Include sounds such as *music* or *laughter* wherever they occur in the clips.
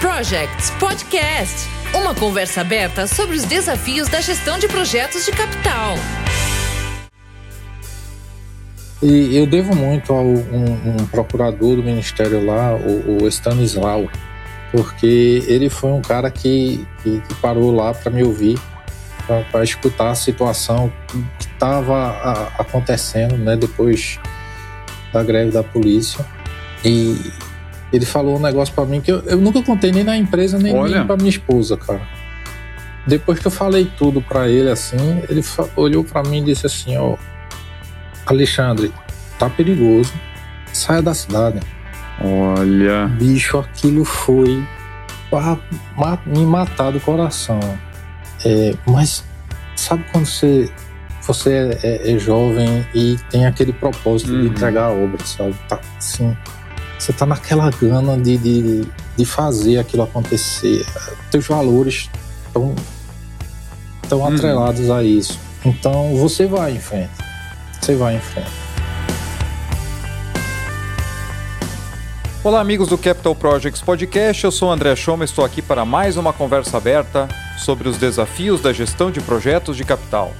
Projects Podcast uma conversa aberta sobre os desafios da gestão de projetos de capital. E eu devo muito a um, um procurador do ministério lá, o, o Stanislau, porque ele foi um cara que, que, que parou lá para me ouvir, para escutar a situação que estava acontecendo né, depois da greve da polícia. E ele falou um negócio para mim que eu, eu, nunca contei nem na empresa, nem, nem para minha esposa, cara. Depois que eu falei tudo para ele assim, ele olhou para mim e disse assim: Ó, Alexandre, tá perigoso, saia da cidade. Olha. Bicho, aquilo foi pra me matar do coração. É, mas sabe quando você, você é, é, é jovem e tem aquele propósito uhum. de entregar a obra, sabe? Tá assim você está naquela gana de, de, de fazer aquilo acontecer. Teus valores estão tão uhum. atrelados a isso. Então você vai em frente. Você vai em frente. Olá, amigos do Capital Projects Podcast. Eu sou André Schoma, estou aqui para mais uma conversa aberta sobre os desafios da gestão de projetos de capital.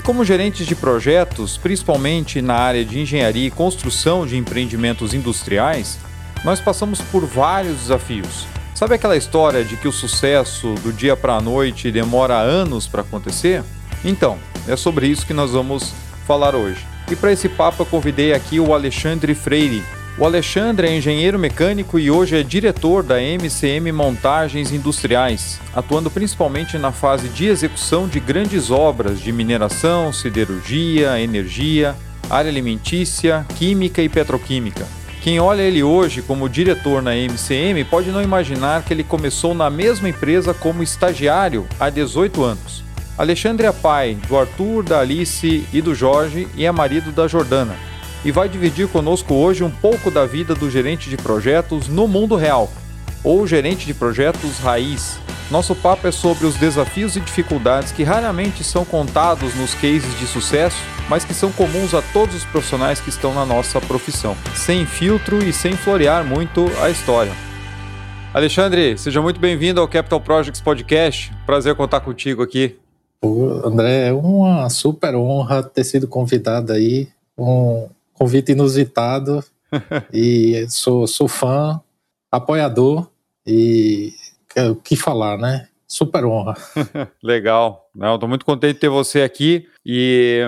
E como gerentes de projetos, principalmente na área de engenharia e construção de empreendimentos industriais, nós passamos por vários desafios. Sabe aquela história de que o sucesso do dia para a noite demora anos para acontecer? Então, é sobre isso que nós vamos falar hoje. E para esse papo eu convidei aqui o Alexandre Freire, o Alexandre é engenheiro mecânico e hoje é diretor da MCM Montagens Industriais, atuando principalmente na fase de execução de grandes obras de mineração, siderurgia, energia, área alimentícia, química e petroquímica. Quem olha ele hoje como diretor na MCM pode não imaginar que ele começou na mesma empresa como estagiário há 18 anos. Alexandre é pai do Arthur, da Alice e do Jorge e é marido da Jordana e vai dividir conosco hoje um pouco da vida do gerente de projetos no mundo real, ou gerente de projetos raiz. Nosso papo é sobre os desafios e dificuldades que raramente são contados nos cases de sucesso, mas que são comuns a todos os profissionais que estão na nossa profissão, sem filtro e sem florear muito a história. Alexandre, seja muito bem-vindo ao Capital Projects Podcast. Prazer contar contigo aqui. André, é uma super honra ter sido convidado aí. Um, convite inusitado *laughs* e sou, sou fã, apoiador e o que falar, né? Super honra. *laughs* Legal. Estou muito contente de ter você aqui e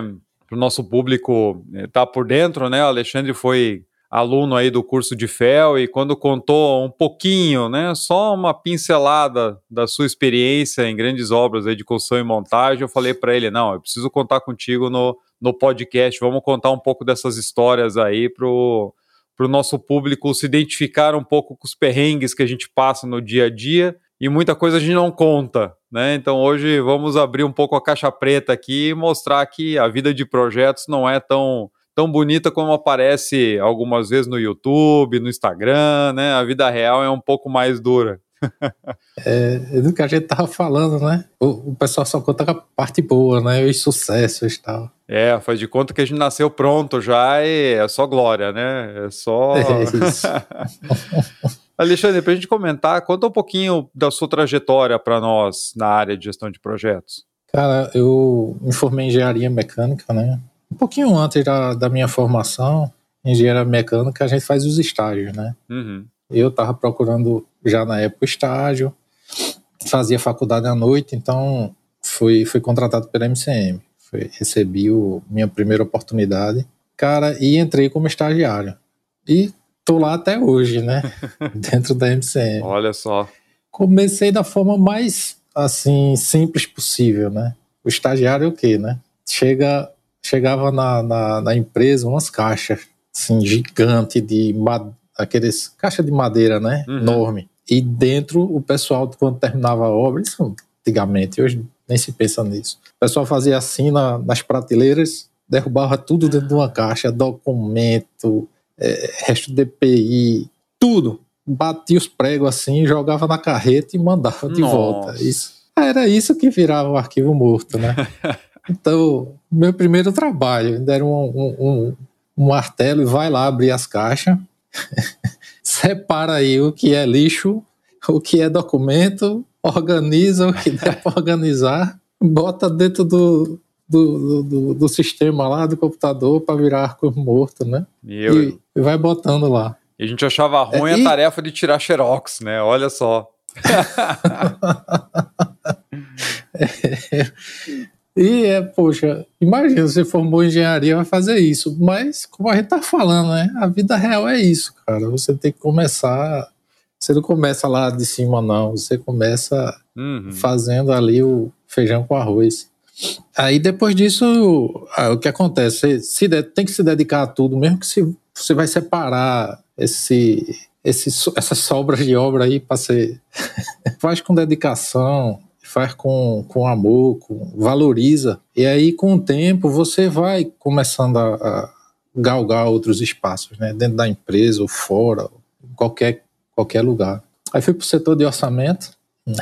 para o nosso público estar tá por dentro, né? O Alexandre foi aluno aí do curso de FEL e quando contou um pouquinho, né, só uma pincelada da sua experiência em grandes obras aí de construção e montagem, eu falei para ele, não, eu preciso contar contigo no, no podcast, vamos contar um pouco dessas histórias aí para o nosso público se identificar um pouco com os perrengues que a gente passa no dia a dia e muita coisa a gente não conta, né? Então hoje vamos abrir um pouco a caixa preta aqui e mostrar que a vida de projetos não é tão tão bonita como aparece algumas vezes no YouTube, no Instagram, né? A vida real é um pouco mais dura. *laughs* é, é do que a gente tava falando, né? O, o, pessoal só conta a parte boa, né? Os sucessos e tal. É, faz de conta que a gente nasceu pronto já e é só glória, né? É só. *laughs* É isso. *laughs* Alexandre, para a gente comentar, conta um pouquinho da sua trajetória para nós na área de gestão de projetos. Cara, eu me formei em engenharia mecânica, né? Um pouquinho antes da, da minha formação, engenharia mecânica, a gente faz os estágios, né? Uhum. Eu estava procurando já na época estágio, fazia faculdade à noite, então fui, fui contratado pela MCM. Foi, recebi o, minha primeira oportunidade, cara, e entrei como estagiário. E tô lá até hoje, né? *laughs* Dentro da MCM. Olha só. Comecei da forma mais, assim, simples possível, né? O estagiário é o quê, né? Chega chegava na, na, na empresa umas caixas assim, gigante de aqueles caixa de madeira, né? Uhum. Enorme. E dentro o pessoal, quando terminava a obra, isso antigamente, hoje nem se pensa nisso. O pessoal fazia assim na, nas prateleiras, derrubava tudo dentro de uma caixa, documento, é, resto de EPI, tudo. Batia os pregos assim, jogava na carreta e mandava de Nossa. volta. Isso. Era isso que virava o arquivo morto, né? *laughs* Então, meu primeiro trabalho, deram um, um, um, um martelo e vai lá abrir as caixas, *laughs* separa aí o que é lixo, o que é documento, organiza o que der para *laughs* organizar, bota dentro do, do, do, do, sistema lá do computador para virar arco morto, né? E, eu... e, e, vai botando lá. E a gente achava ruim é, a tarefa de tirar xerox, né? Olha só. *laughs* é, e é, poxa, imagina, você formou engenharia, vai fazer isso. Mas, como a gente tá falando, né? A vida real é isso, cara. Você tem que começar. Você não começa lá de cima, não. Você começa uhum. fazendo ali o feijão com arroz. Aí depois disso, o que acontece? Você tem que se dedicar a tudo, mesmo que se, você vai separar esse, esse, essas sobras de obra aí para ser. *laughs* faz com dedicação, faz com, com amor, com, valoriza. E aí, com o tempo, você vai começando a, a galgar outros espaços, né? Dentro da empresa ou fora, qualquer, qualquer lugar. Aí fui para o setor de orçamento. *laughs*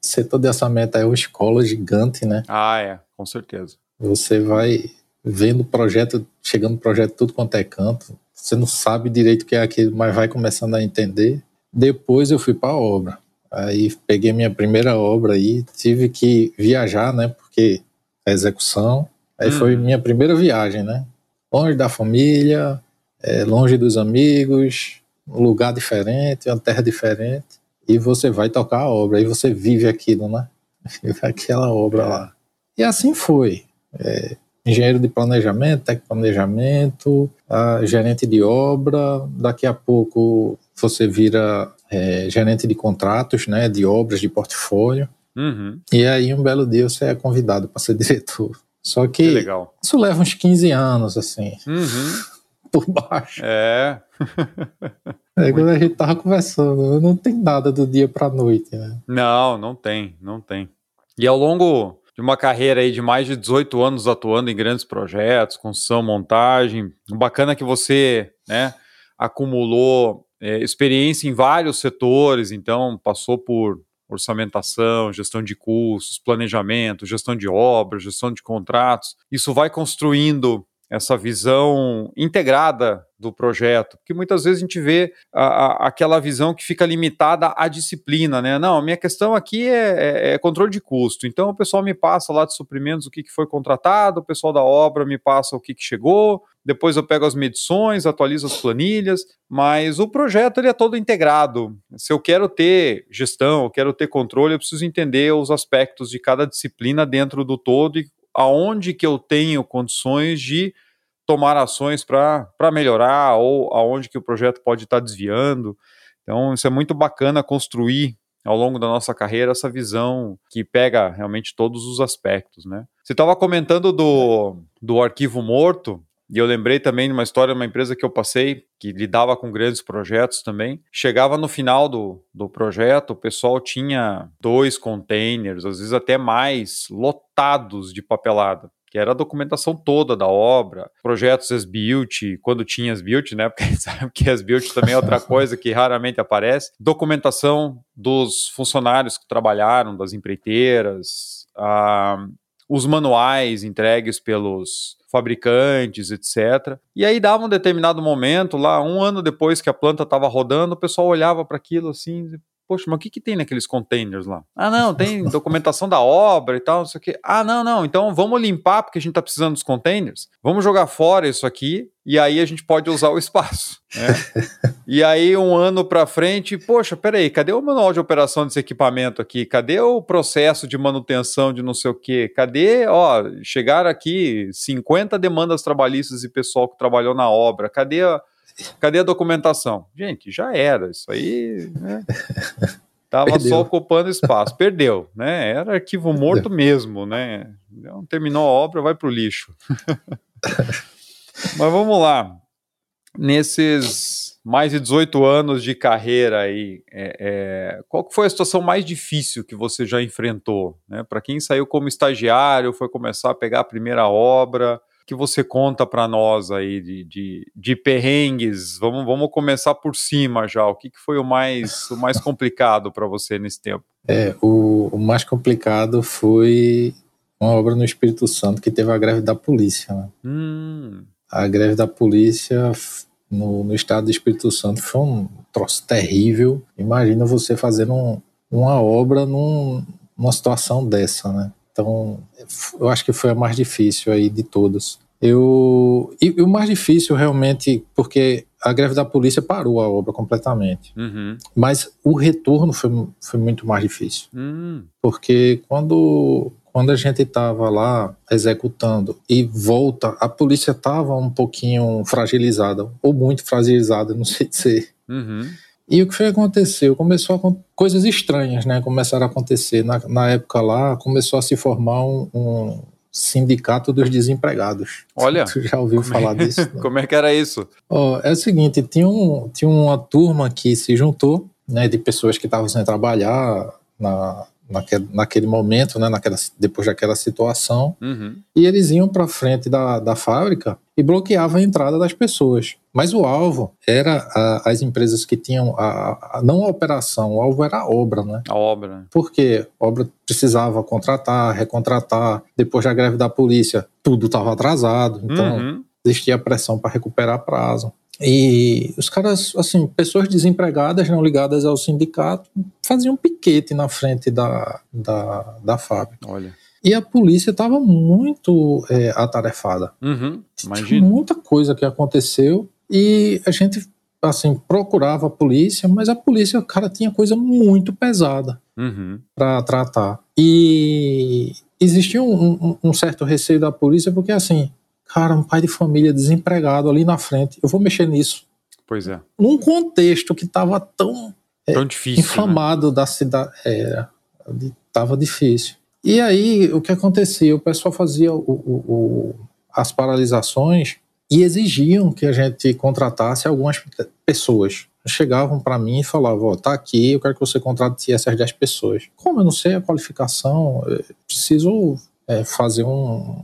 setor de orçamento é uma escola gigante, né? Ah, é, com certeza. Você vai vendo projeto, chegando projeto tudo quanto é canto. Você não sabe direito o que é aquilo, mas vai começando a entender. Depois eu fui para a obra. Aí peguei minha primeira obra aí, tive que viajar, né? Porque a execução. Aí hum. foi minha primeira viagem, né? Longe da família, é, longe dos amigos, um lugar diferente, uma terra diferente. E você vai tocar a obra, aí você vive aquilo, né? *laughs* Vive aquela obra lá. E assim foi. É, engenheiro de planejamento, técnico de planejamento, gerente de obra. Daqui a pouco você vira é, gerente de contratos, né, de obras, de portfólio. Uhum. E aí, um belo dia, você é convidado para ser *laughs* diretor. Só que, que isso leva uns 15 anos, assim, uhum. Por baixo. É. *laughs* é quando a gente tava conversando, não tem nada do dia para noite, né? Não, não tem, não tem. E ao longo de uma carreira aí de mais de 18 anos atuando em grandes projetos, construção, montagem, bacana que você, né, acumulou é, experiência em vários setores, então passou por orçamentação, gestão de custos, planejamento, gestão de obras, gestão de contratos. Isso vai construindo essa visão integrada do projeto, porque muitas vezes a gente vê a, a, aquela visão que fica limitada à disciplina, né? Não, a minha questão aqui é, é, é, controle de custo. Então o pessoal me passa lá de suprimentos o que, que foi contratado, o pessoal da obra me passa o que, que chegou, depois eu pego as medições, atualizo as planilhas, mas o projeto ele é todo integrado. Se eu quero ter gestão, eu quero ter controle, eu preciso entender os aspectos de cada disciplina dentro do todo e aonde que eu tenho condições de tomar ações para melhorar ou aonde que o projeto pode estar tá desviando. Então, isso é muito bacana construir ao longo da nossa carreira essa visão que pega realmente todos os aspectos, né? Você estava comentando do, do arquivo morto, e eu lembrei também de uma história de uma empresa que eu passei, que lidava com grandes projetos também. Chegava no final do, do projeto, o pessoal tinha dois containers, às vezes até mais, lotados de papelada que era a documentação toda da obra, projetos as-built, quando tinha as-built, né? Porque a *laughs* sabe que as-built também é outra coisa que raramente aparece. Documentação dos funcionários que trabalharam, das empreiteiras, ah, os manuais entregues pelos fabricantes, etc. E aí dava um determinado momento, lá um ano depois que a planta estava rodando, o pessoal olhava para aquilo assim, poxa, mas o que, que tem naqueles containers lá? Ah, não, tem *laughs* documentação da obra e tal, não sei o quê. Ah, não, não, então vamos limpar porque a gente está precisando dos containers, vamos jogar fora isso aqui e aí a gente pode usar o espaço. Né? *laughs* e aí, um ano para frente, poxa, peraí, cadê o manual de operação desse equipamento aqui? Cadê o processo de manutenção de não sei o quê? Cadê, ó, chegaram aqui 50 demandas trabalhistas e pessoal que trabalhou na obra, cadê a Cadê a documentação? Gente, já era. Isso aí, né? Tava Perdeu. só ocupando espaço. Perdeu, né? Era arquivo morto mesmo, né? Então, terminou a obra, vai para o lixo. *laughs* Mas vamos lá. Nesses mais de 18 anos de carreira aí, é, é, qual foi a situação mais difícil que você já enfrentou? Né? Para quem saiu como estagiário, foi começar a pegar a primeira obra, que você conta para nós aí de, de, de, perrengues? Vamos, vamos começar por cima já. O que, que foi o mais, o mais *laughs* complicado para você nesse tempo? É, o, o, mais complicado foi uma obra no Espírito Santo que teve a greve da polícia. Né? Hum. A greve da polícia no, no estado do Espírito Santo foi um troço terrível. Imagina você fazendo um, uma obra num, numa situação dessa, né? Então, eu acho que foi a mais difícil aí de todas. Eu, e, e o mais difícil realmente, porque a greve da polícia parou a obra completamente. Uhum. Mas o retorno foi, foi muito mais difícil. Hum, Porque quando, quando a gente estava lá executando e volta, a polícia estava um pouquinho fragilizada, ou muito fragilizada, *laughs* não sei dizer. uhum. E o que foi que aconteceu? Começou a, coisas estranhas, né? Começaram a acontecer. Na, na época lá, começou a se formar um, um sindicato dos desempregados. Olha, *laughs* Tu já ouviu é- falar disso? *laughs* né? Como é que era isso? Ó, é o seguinte, tinha, um, tinha uma turma que se juntou, né, de pessoas que estavam sem trabalhar na, naquele, naquele momento, né, naquela, depois daquela situação, Uhum. e eles iam para frente da, da fábrica e bloqueavam a entrada das pessoas. Mas o alvo era a- as empresas que tinham a, a- não a operação, o alvo era a obra, né? A obra. Porque a obra precisava contratar, recontratar. Depois da greve da polícia, tudo estava atrasado. Então, Uhum. existia pressão para recuperar prazo. E os caras, assim, pessoas desempregadas, não ligadas ao sindicato, faziam piquete na frente da, da, da fábrica. Olha. E a polícia estava muito é, atarefada. Uhum. Tinha Imagina. muita coisa que aconteceu e a gente, assim, procurava a polícia, mas a polícia, cara, tinha coisa muito pesada Uhum. para tratar. E existia um, um- um certo receio da polícia, porque assim, cara, um pai de família desempregado ali na frente, eu vou mexer nisso. Pois é. Num contexto que estava tão Tão difícil. né? inflamado da cidade, era, tava difícil. E aí, o que acontecia? O pessoal fazia o- o- o- as paralisações e exigiam que a gente contratasse algumas pe- pessoas. Chegavam para mim e falavam: Ó, tá aqui, eu quero que você contrate essas 10 pessoas. Como eu não sei a qualificação, preciso é, fazer um-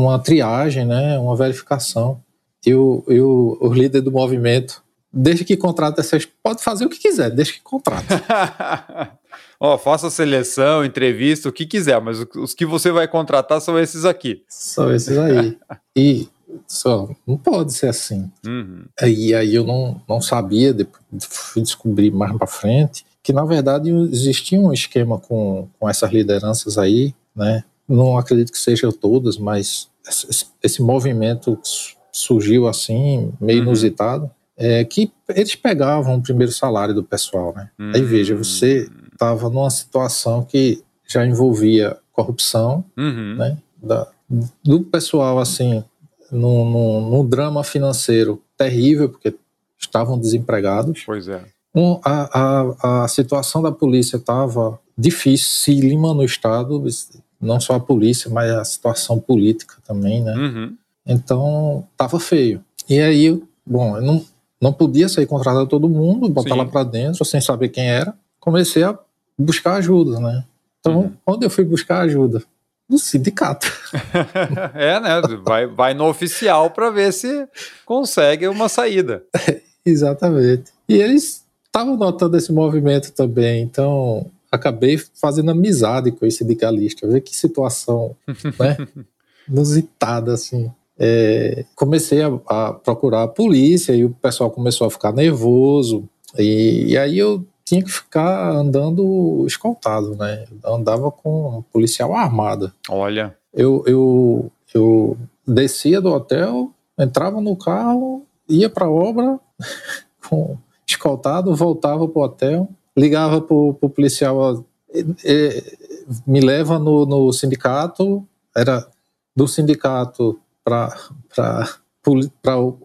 uma triagem, né, uma verificação. Eu, eu, o líder do movimento, desde que contrata essas, pode fazer o que quiser, desde que contrate. *laughs* Ó, faça seleção, entrevista, o que quiser, mas o- os que você vai contratar são esses aqui. Só esses aí. *laughs* E só, não pode ser assim. Uhum. E aí eu não, não sabia, depois fui descobrir mais pra frente, que na verdade existia um esquema com, com essas lideranças aí, né? Não acredito que sejam todas, mas esse, movimento su- surgiu assim, meio Uhum. inusitado, é, que eles pegavam o primeiro salário do pessoal, né? Aí veja, você estava numa situação que já envolvia corrupção, Uhum. né, da- do pessoal assim num, num- num drama financeiro terrível porque estavam desempregados Pois é. Um, a, a, a situação da polícia estava dificílima no estado não só a polícia mas a situação política também né Uhum. então estava feio e aí bom eu não não podia sair contratando todo mundo botar Sim. lá para dentro sem saber quem era comecei a buscar ajuda né então Uhum. onde eu fui buscar ajuda no sindicato *laughs* é, né? Vai, vai no oficial para ver se consegue uma saída. *laughs* Exatamente. E eles estavam notando esse movimento também, então acabei fazendo amizade com esse sindicalista. Ver que situação, né? *laughs* Inusitada, assim. É, comecei a, a procurar a polícia e o pessoal começou a ficar nervoso. E, e aí eu tinha que ficar andando escoltado, né? Eu andava com um policial armado. Olha. Eu, eu, eu descia do hotel, entrava no carro, ia para a obra, *laughs* com, escoltado, voltava para o hotel, ligava para o policial, ó, me leva no, no sindicato, era do sindicato para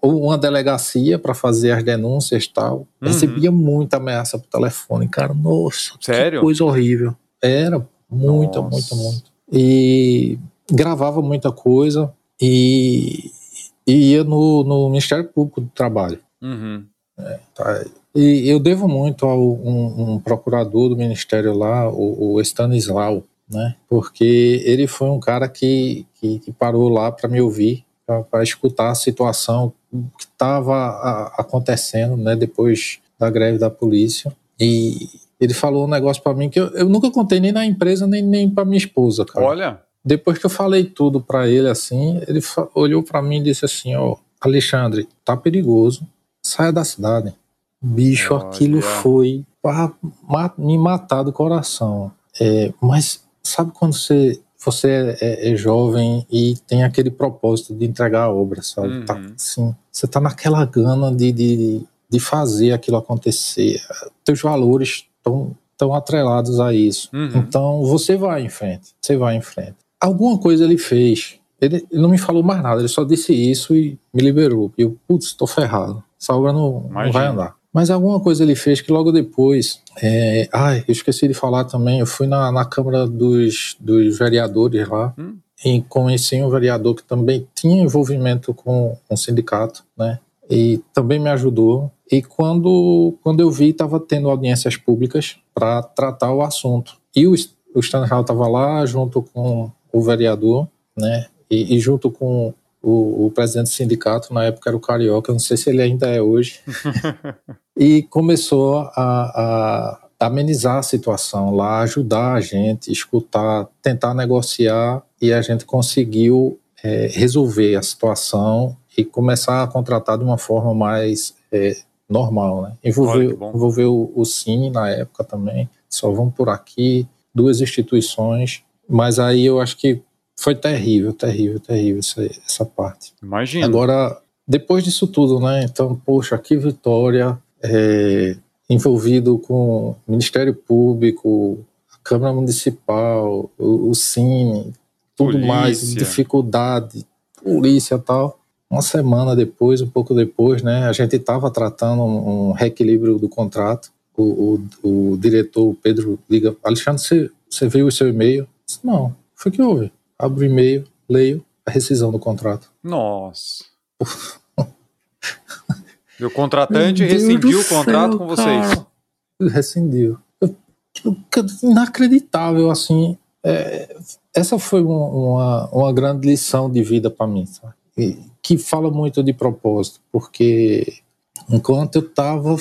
uma delegacia para fazer as denúncias e tal. Uhum. Recebia muita ameaça por telefone, cara. Nossa, Sério? que coisa horrível. Era, muita, Nossa. muita, muito. E gravava muita coisa e, e ia no, no Ministério Público do Trabalho. Uhum. Tá? E eu devo muito a um, um procurador do ministério lá, o, o Stanislau, né? Porque ele foi um cara que, que, que parou lá para me ouvir, para escutar a situação que estava acontecendo, né? Depois da greve da polícia. E ele falou um negócio para mim que eu, eu, nunca contei nem na empresa nem, nem para minha esposa, cara. Olha. Depois que eu falei tudo para ele assim, ele olhou para mim e disse assim: Ó, Alexandre, tá perigoso saia da cidade. Bicho, Olha. aquilo foi pra me matar do coração. É, mas sabe quando você, você é, é, é, jovem e tem aquele propósito de entregar a obra, sabe? Tá uhum. Tá, assim, você tá naquela gana de, de, de fazer aquilo acontecer. Teus valores estão tão atrelados a isso. Uhum. Então você vai em frente, você vai em frente. Alguma coisa ele fez. Ele, ele, não me falou mais nada, ele só disse isso e me liberou. E eu, putz, tô ferrado. Essa obra não, não vai andar. Mas alguma coisa ele fez que logo depois. É, ai, eu esqueci de falar também. Eu fui na, na Câmara dos, dos Vereadores lá hum. e conheci um vereador que também tinha envolvimento com, o sindicato, né? E também me ajudou. E quando, quando eu vi, estava tendo audiências públicas para tratar o assunto. E o, o Stanley estava lá junto com o vereador, né? E, e junto com o, o, presidente do sindicato, na época era o Carioca, não sei se ele ainda é hoje, *laughs* e começou a, a, amenizar a situação lá, ajudar a gente, escutar, tentar negociar, e a gente conseguiu é, resolver a situação e começar a contratar de uma forma mais é, normal, né? Envolveu, envolveu o Cine na época também, só vão por aqui, duas instituições, mas aí eu acho que foi terrível, terrível, terrível essa, essa parte. Imagina. Agora, depois disso tudo, né? Então, poxa, que vitória. É, envolvido com o Ministério Público, a Câmara Municipal, o, o Cine, tudo polícia. mais, dificuldade, polícia e tal. Uma semana depois, um pouco depois, né, a gente estava tratando um, um, reequilíbrio do contrato. O, o, o diretor Pedro liga, Alexandre, você, você viu o seu e-mail? Disse, Não, foi que houve abro o e-mail, leio a rescisão do contrato. Nossa. *laughs* o contratante rescindiu o contrato céu, com vocês. Cara. Rescindiu. Inacreditável, assim. É, essa foi uma, uma grande lição de vida para mim, sabe? E, que fala muito de propósito, porque enquanto eu estava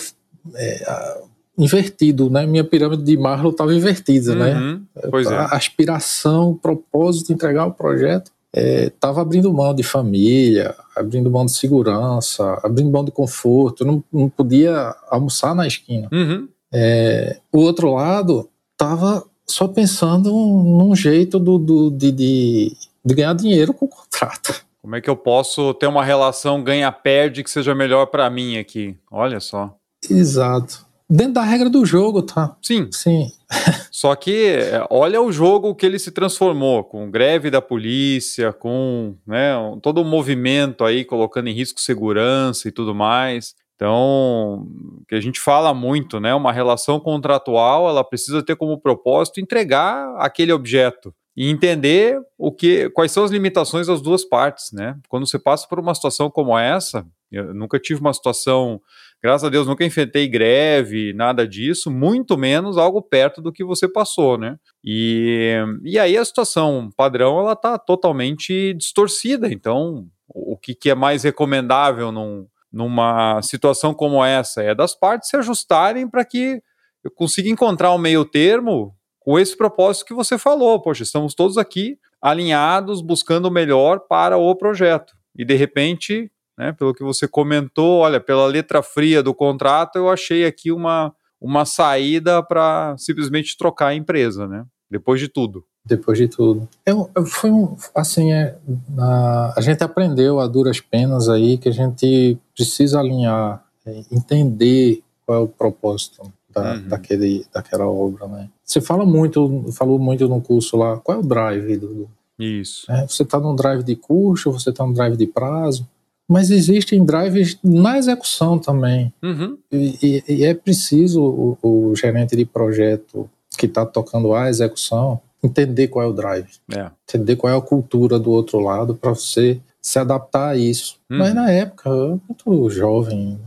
é, invertido, né? Minha pirâmide de Marlow estava invertida, né? uhum, né? Pois é. A aspiração, o propósito de entregar o projeto estava é, abrindo mão de família, abrindo mão de segurança, abrindo mão de conforto. Não, não podia almoçar na esquina. Uhum. É, o outro lado estava só pensando num jeito do, do de, de, de ganhar dinheiro com o contrato. Como é que eu posso ter uma relação ganha-perde que seja melhor para mim aqui? Olha só. Exato. Dentro da regra do jogo, tá? Sim. Sim. *laughs* Só que é, olha o jogo que ele se transformou, com greve da polícia, com né, todo o movimento aí colocando em risco segurança e tudo mais. Então, que a gente fala muito, né? Uma relação contratual, ela precisa ter como propósito entregar aquele objeto e entender o que, quais são as limitações das duas partes, né? Quando você passa por uma situação como essa, eu nunca tive uma situação Graças a Deus nunca enfrentei greve, nada disso, muito menos algo perto do que você passou, né? E, e aí a situação padrão ela tá totalmente distorcida. Então, o que, que é mais recomendável num, numa situação como essa é das partes se ajustarem para que eu consiga encontrar um meio termo com esse propósito que você falou. Poxa, estamos todos aqui alinhados, buscando o melhor para o projeto. E de repente né? Pelo que você comentou, olha, pela letra fria do contrato, eu achei aqui uma, uma saída para simplesmente trocar a empresa, né? Depois de tudo. Depois de tudo. Eu, eu foi um, assim, é, a, a gente aprendeu a duras penas aí que a gente precisa alinhar, é, entender qual é o propósito da, uhum. daquele, daquela obra, né? Você fala muito, falou muito no curso lá, qual é o drive do, isso. É, você está num drive de custo, você está num drive de prazo mas existem drivers na execução também. Uhum. E, e, e, é preciso o, o, gerente de projeto que está tocando a execução entender qual é o drive, é. entender qual é a cultura do outro lado para você se adaptar a isso. Uhum. Mas na época, eu muito jovem,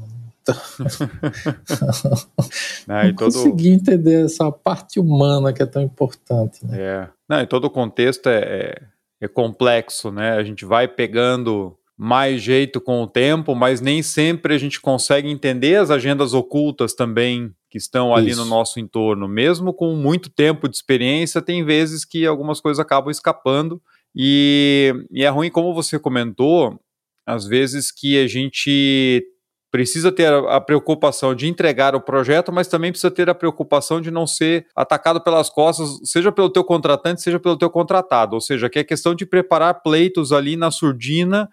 *laughs* não, não todo... consegui entender essa parte humana que é tão importante. Né? É. Não, e todo o contexto é, é, é complexo, né? A gente vai pegando mais jeito com o tempo, mas nem sempre a gente consegue entender as agendas ocultas também que estão ali Isso. no nosso entorno. Mesmo com muito tempo de experiência, tem vezes que algumas coisas acabam escapando. E, e é ruim, como você comentou, às vezes que a gente precisa ter a, preocupação de entregar o projeto, mas também precisa ter a preocupação de não ser atacado pelas costas, seja pelo teu contratante, seja pelo teu contratado. Ou seja, que é questão de preparar pleitos ali na surdina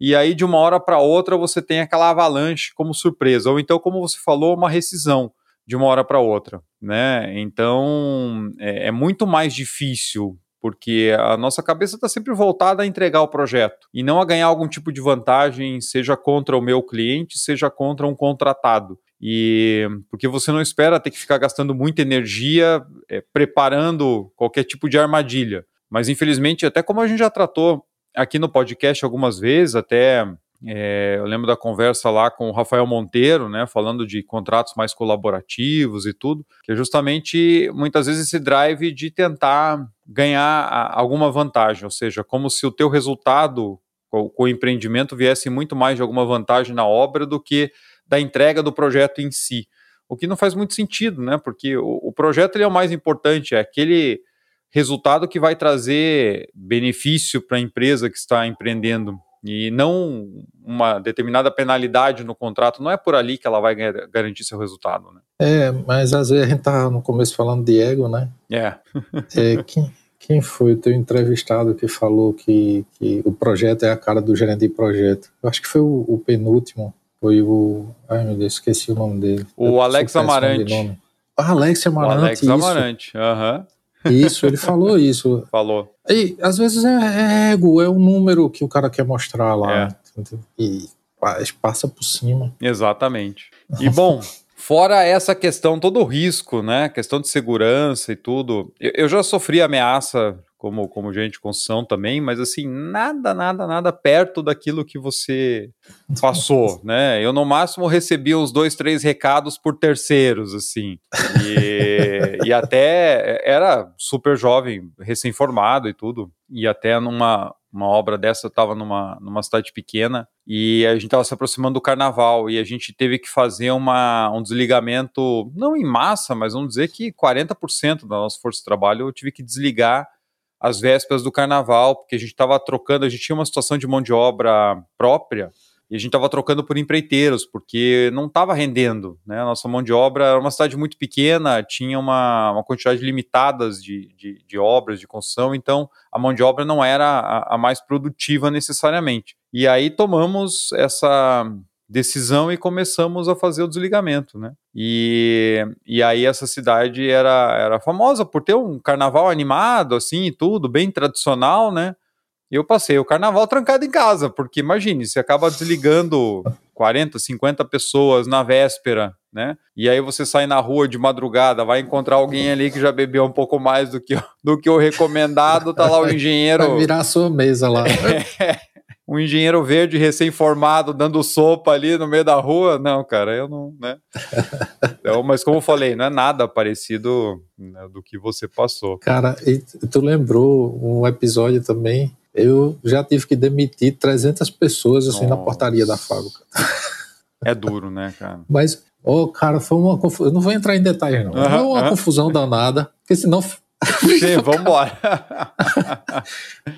e aí de uma hora para outra você tem aquela avalanche como surpresa, ou então, como você falou, uma rescisão de uma hora para outra, né? Então é, é, muito mais difícil porque a nossa cabeça está sempre voltada a entregar o projeto e não a ganhar algum tipo de vantagem, seja contra o meu cliente, seja contra um contratado. E porque você não espera ter que ficar gastando muita energia é, preparando qualquer tipo de armadilha. Mas infelizmente, até como a gente já tratou aqui no podcast algumas vezes, até é, eu lembro da conversa lá com o Rafael Monteiro, né, falando de contratos mais colaborativos e tudo, que é justamente muitas vezes esse drive de tentar ganhar alguma vantagem, ou seja, como se o teu resultado com o empreendimento viesse muito mais de alguma vantagem na obra do que da entrega do projeto em si. O que não faz muito sentido, né? Porque o, o projeto ele é o mais importante, é aquele resultado que vai trazer benefício para a empresa que está empreendendo e não uma determinada penalidade no contrato, não é por ali que ela vai garantir seu resultado, né? É, mas às vezes a gente tá no começo falando de ego, né? É. é quem, quem foi o teu entrevistado que falou que, que o projeto é a cara do gerente de projeto? Eu acho que foi o, o penúltimo, foi o... Ai meu Deus, esqueci o nome dele. O Alex Amarante. Ah, Alex Amarante, O Alex isso. Amarante, aham. Uhum. Isso, ele falou isso. Falou. E às vezes é, ego, é o número que o cara quer mostrar lá. É. E passa por cima. Exatamente. *laughs* E bom, fora essa questão, todo o risco, né? Questão de segurança e tudo. Eu, eu já sofri ameaça como, como gente de construção também, mas assim, nada, nada, nada perto daquilo que você *laughs* passou, né? Eu no máximo recebi uns dois, três recados por terceiros, assim, e, *laughs* e até era super jovem, recém-formado e tudo, e até numa uma obra dessa, eu estava numa, numa cidade pequena e a gente estava se aproximando do carnaval e a gente teve que fazer uma, um desligamento, não em massa, mas vamos dizer que 40% da nossa força de trabalho eu tive que desligar às vésperas do carnaval, porque a gente estava trocando, a gente tinha uma situação de mão de obra própria e a gente estava trocando por empreiteiros, porque não estava rendendo. Né? A nossa mão de obra era uma cidade muito pequena, tinha uma, uma quantidade limitada de, de, de, obras de construção, então a mão de obra não era a, a mais produtiva necessariamente. E aí tomamos essa decisão e começamos a fazer o desligamento, né? E, e aí essa cidade era, era famosa por ter um carnaval animado, assim, e tudo, bem tradicional, né? E eu passei o carnaval trancado em casa, porque imagine, você acaba desligando 40, 50 pessoas na véspera, né? E aí você sai na rua de madrugada, vai encontrar alguém ali que já bebeu um pouco mais do que, do que o recomendado, tá lá o *laughs* engenheiro. Vai virar a sua mesa lá. É, *laughs* um engenheiro verde recém-formado dando sopa ali no meio da rua. Não, cara, eu não, né? *laughs* Então, mas como eu falei, não é nada parecido né, do que você passou. Cara, e tu lembrou um episódio também? Eu já tive que demitir 300 pessoas assim Nossa. na portaria da fábrica. É duro, né, cara? *laughs* Mas, oh, cara, foi uma confusão. Eu não vou entrar em detalhes, não. foi uma confusão danada, porque senão. *laughs* Sim, vamos embora.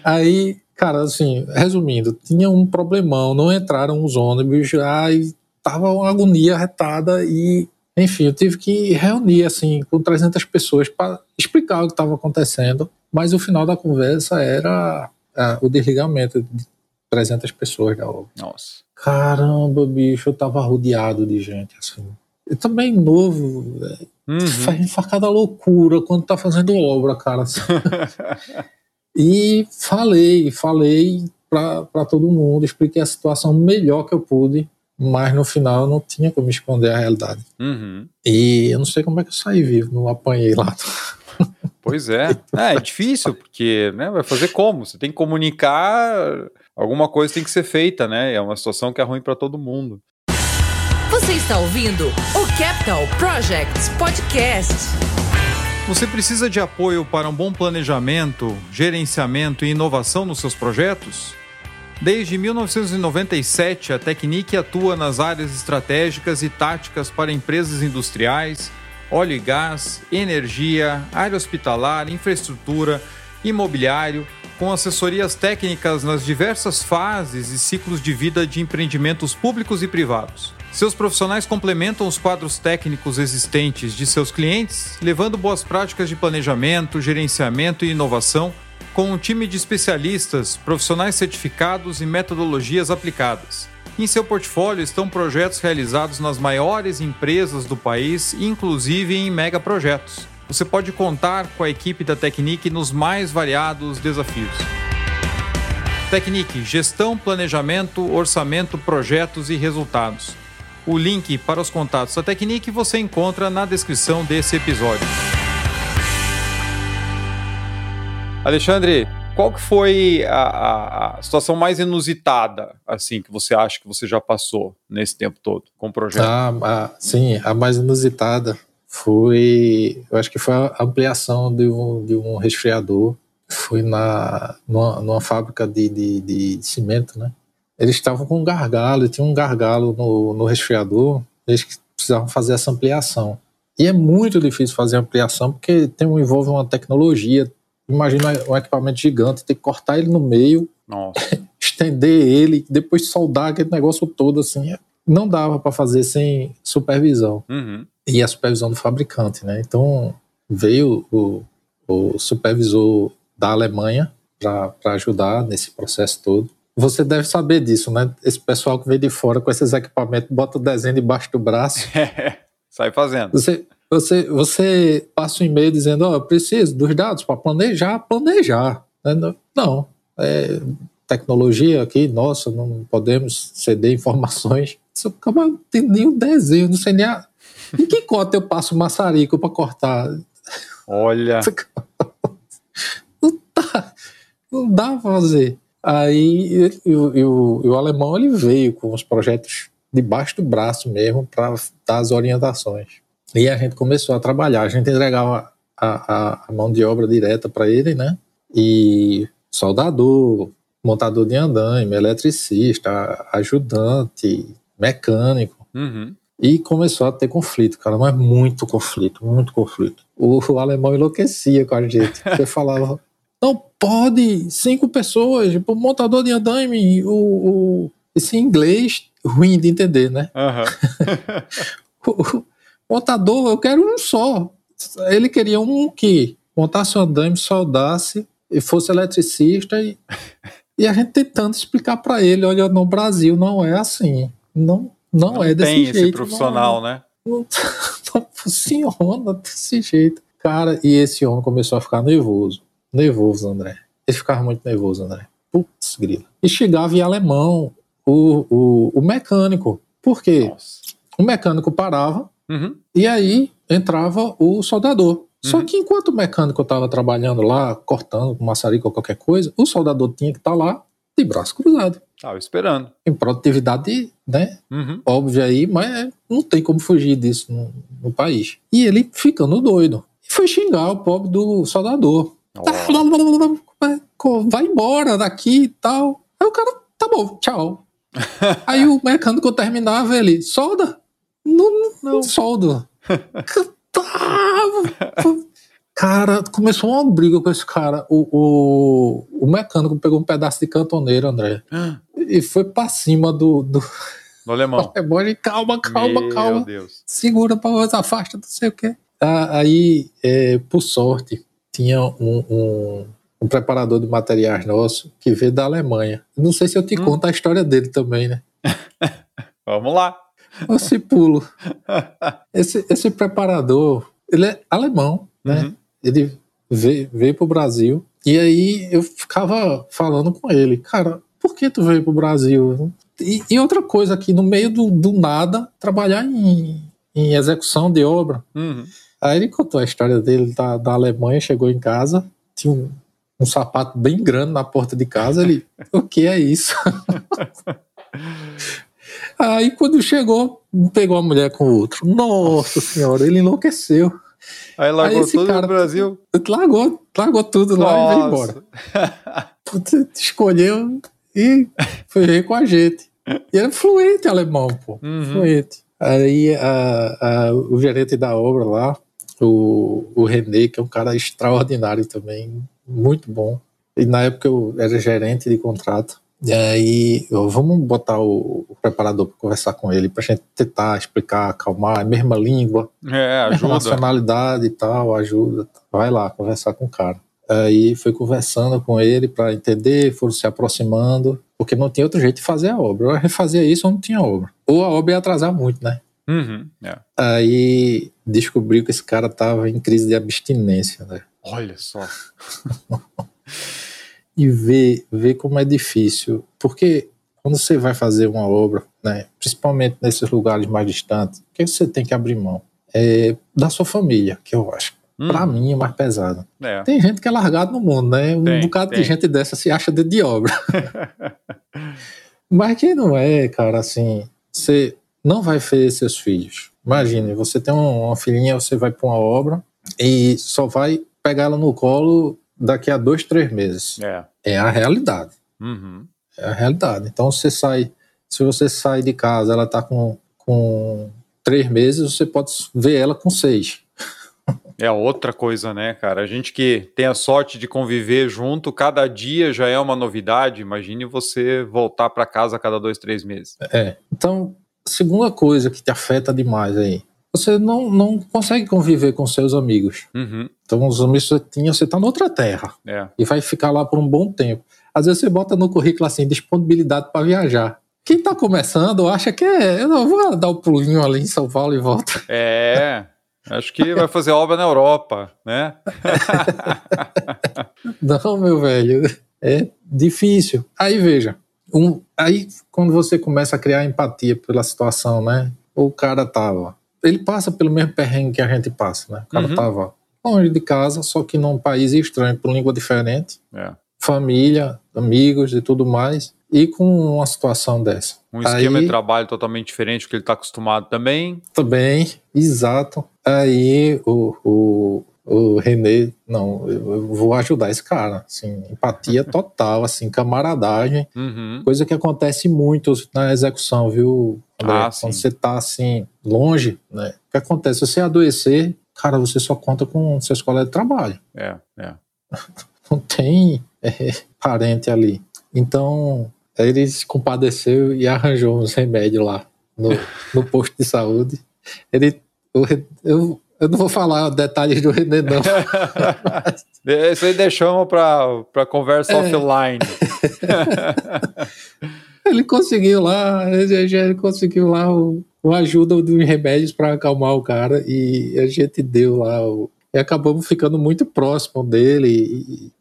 Aí Cara, assim, resumindo, tinha um problemão, não entraram os ônibus, aí tava uma agonia retada e, enfim, eu tive que reunir, assim, com 300 pessoas para explicar o que estava acontecendo, mas o final da conversa era é, o desligamento de 300 pessoas da obra. Nossa. Caramba, bicho, eu tava rodeado de gente, assim. Eu também novo, uhum. faz enfarcar loucura quando tá fazendo obra, cara. *laughs* E falei, falei para todo mundo, expliquei a situação melhor que eu pude, mas no final eu não tinha como esconder a realidade. Uhum. E eu não sei como é que eu saí vivo, não apanhei lá. Pois é. *laughs* é, é difícil, porque né, vai fazer como? Você tem que comunicar, alguma coisa tem que ser feita, né? É uma situação que é ruim para todo mundo. Você está ouvindo o Capital Projects Podcast. Você precisa de apoio para um bom planejamento, gerenciamento e inovação nos seus projetos? Desde 1997, a Technique atua nas áreas estratégicas e táticas para empresas industriais, óleo e gás, energia, área hospitalar, infraestrutura, imobiliário com assessorias técnicas nas diversas fases e ciclos de vida de empreendimentos públicos e privados. Seus profissionais complementam os quadros técnicos existentes de seus clientes, levando boas práticas de planejamento, gerenciamento e inovação com um time de especialistas, profissionais certificados e metodologias aplicadas. Em seu portfólio estão projetos realizados nas maiores empresas do país, inclusive em megaprojetos. Você pode contar com a equipe da Technique nos mais variados desafios. Technique, gestão, planejamento, orçamento, projetos e resultados. O link para os contatos da Technique você encontra na descrição desse episódio. Alexandre, qual que foi a, a, a, situação mais inusitada, assim, que você acha que você já passou nesse tempo todo com o projeto? Ah, sim, a mais inusitada foi, eu acho que foi a ampliação de um, de um resfriador. Fui na, numa, numa fábrica de, de, de, cimento, né? Eles estavam com um gargalo, tinha um gargalo no, no resfriador, eles precisavam fazer essa ampliação. E é muito difícil fazer ampliação porque tem, envolve uma tecnologia. Imagina um equipamento gigante, ter que cortar ele no meio, *laughs* estender ele, depois soldar aquele negócio todo assim. Não dava para fazer sem supervisão. Uhum e a supervisão do fabricante, né? Então veio o, o supervisor da Alemanha para ajudar nesse processo todo. Você deve saber disso, né? Esse pessoal que vem de fora com esses equipamentos, bota o desenho debaixo do braço. *laughs* sai fazendo. Você, você, você passa um e-mail dizendo, ó, oh, eu preciso dos dados para planejar, planejar. Né? Não, é tecnologia aqui, nossa, não podemos ceder informações. Isso, não tem nem um desenho, não sei nem a, em que cota eu passo maçarico para cortar? Olha. *laughs* Não, tá, não dá pra fazer. Aí e, e, o, e o alemão ele veio com os projetos debaixo do braço mesmo para dar as orientações. E a gente começou a trabalhar. A gente entregava a, a, a mão de obra direta para ele, né? E soldador, montador de andaime, eletricista, ajudante, mecânico. Uhum. E começou a ter conflito, cara, mas muito conflito, muito conflito. O, o alemão enlouquecia com a gente. *laughs* Você falava, não pode, cinco pessoas, tipo, montador de andaime, o, o, esse inglês ruim de entender, né? Uhum. *laughs* o, o montador, eu quero um só. Ele queria um que montasse um andaime, soldasse e fosse eletricista e, *laughs* e a gente tentando explicar para ele, olha, no Brasil não é assim. Não não, não é desse tem jeito. esse profissional, não, né? Não, *laughs* não funciona desse jeito. Cara, e esse homem começou a ficar nervoso. Nervoso, André. Ele ficava muito nervoso, André. Putz, grila. E chegava em alemão o, o, o mecânico. Por quê? Nossa. O mecânico parava uhum. e aí entrava o soldador. Uhum. Só que enquanto o mecânico estava trabalhando lá, cortando com maçarico ou qualquer coisa, o soldador tinha que estar tá lá de braço cruzado. Tava esperando. Em produtividade, né? Uhum. Óbvio aí, mas não tem como fugir disso no, no, país. E ele ficando doido. E foi xingar o pobre do soldador. Oh. Vai embora daqui e tal. Aí o cara, tá bom, tchau. *laughs* aí o mecânico terminava, ele, solda? Não, não, não. solda. *laughs* Cara, começou uma briga com esse cara. O, o, o mecânico pegou um pedaço de cantoneiro, André, e foi pra cima do. do... No alemão. *laughs* alemão calma, calma, Meu calma. Deus. Segura pra você, afasta, não sei o quê. Ah, aí, é, por sorte, tinha um, um, um, preparador de materiais nosso que veio da Alemanha. Não sei se eu te hum. conto a história dele também, né? *laughs* Vamos lá. Esse pulo. *laughs* esse, esse preparador, ele é alemão, né? Uhum ele veio, veio pro Brasil e aí eu ficava falando com ele, cara, por que tu veio pro Brasil? E, e outra coisa aqui, no meio do, do nada, trabalhar em, em execução de obra. Uhum. Aí ele contou a história dele da, da Alemanha, chegou em casa, tinha um, um sapato bem grande na porta de casa, ele, *laughs* o que é isso? Aí quando chegou, pegou a mulher com o outro. Nossa senhora, ele enlouqueceu. Aí largou Aí tudo cara, no Brasil? Largou, largou tudo Nossa. lá e veio embora. Puta, escolheu e foi com a gente. E era fluente alemão, pô. Uhum. Fluente. Aí a, a, o gerente da obra lá, o, o René, que é um cara extraordinário também, muito bom. E na época eu era gerente de contrato. E aí, vamos botar o, o preparador para conversar com ele, para a gente tentar explicar, acalmar, a mesma língua, é, ajuda. mesma nacionalidade e tal, ajuda. Vai lá conversar com o cara. Aí foi conversando com ele para entender, foram se aproximando, porque não tinha outro jeito de fazer a obra. Ou refazia isso ou não tinha obra. Ou a obra ia atrasar muito, né? Uhum, é. Aí descobriu que esse cara tava em crise de abstinência, né? Olha só. *laughs* e ver, ver como é difícil. Porque quando você vai fazer uma obra, né, principalmente nesses lugares mais distantes, o que você tem que abrir mão? É da sua família, que eu acho. Hum. Pra mim é mais pesado. É. Tem gente que é largado no mundo, né? Um tem, bocado tem. de gente dessa se acha de, de obra. *laughs* Mas quem não é, cara, assim, você não vai ver seus filhos. Imagine, você tem uma filhinha, você vai para uma obra e só vai pegar ela no colo daqui a dois, três meses. É, é a realidade. Uhum. É a realidade. Então você sai, se você sai de casa, ela está com, com três meses, você pode ver ela com seis. *laughs* É outra coisa, né, cara? A gente que tem a sorte de conviver junto, cada dia já é uma novidade. Imagine você voltar para casa a cada dois, três meses. É. Então, segunda coisa que te afeta demais aí, você não, não consegue conviver com seus amigos. Uhum. Então, os amigos que você tinha, você está noutra terra. É. E vai ficar lá por um bom tempo. Às vezes você bota no currículo assim, disponibilidade para viajar. Quem está começando acha que é, eu não vou dar o um pulinho ali em São Paulo e volta. *laughs* É. Acho que vai fazer obra na Europa, né? *laughs* não, meu velho, é difícil. Aí veja, um, aí, quando você começa a criar empatia pela situação, né? O cara tava. Ele passa pelo mesmo perrengue que a gente passa, né? O cara uhum. tava longe de casa, só que num país estranho, com língua diferente, é. família, amigos e tudo mais, e com uma situação dessa. Um esquema Aí, de trabalho totalmente diferente do que ele está acostumado também. Também, exato. Aí o, o, o René, não, eu vou ajudar esse cara, assim, empatia *laughs* total, assim, camaradagem, uhum. coisa que acontece muito na execução, viu, André? Ah, Quando você tá, assim, longe, né, o que acontece? Você adoecer, cara, você só conta com seus colegas de trabalho. É, é. *laughs* Não tem é, parente ali. Então, ele se compadeceu e arranjou uns remédios lá no, no posto de saúde. Ele, eu, eu eu não vou falar detalhes do René, não. *laughs* Isso aí deixamos para conversa é. offline. *laughs* ele conseguiu lá, ele conseguiu lá o, o ajuda dos remédios para acalmar o cara e a gente deu lá o, e acabamos ficando muito próximo dele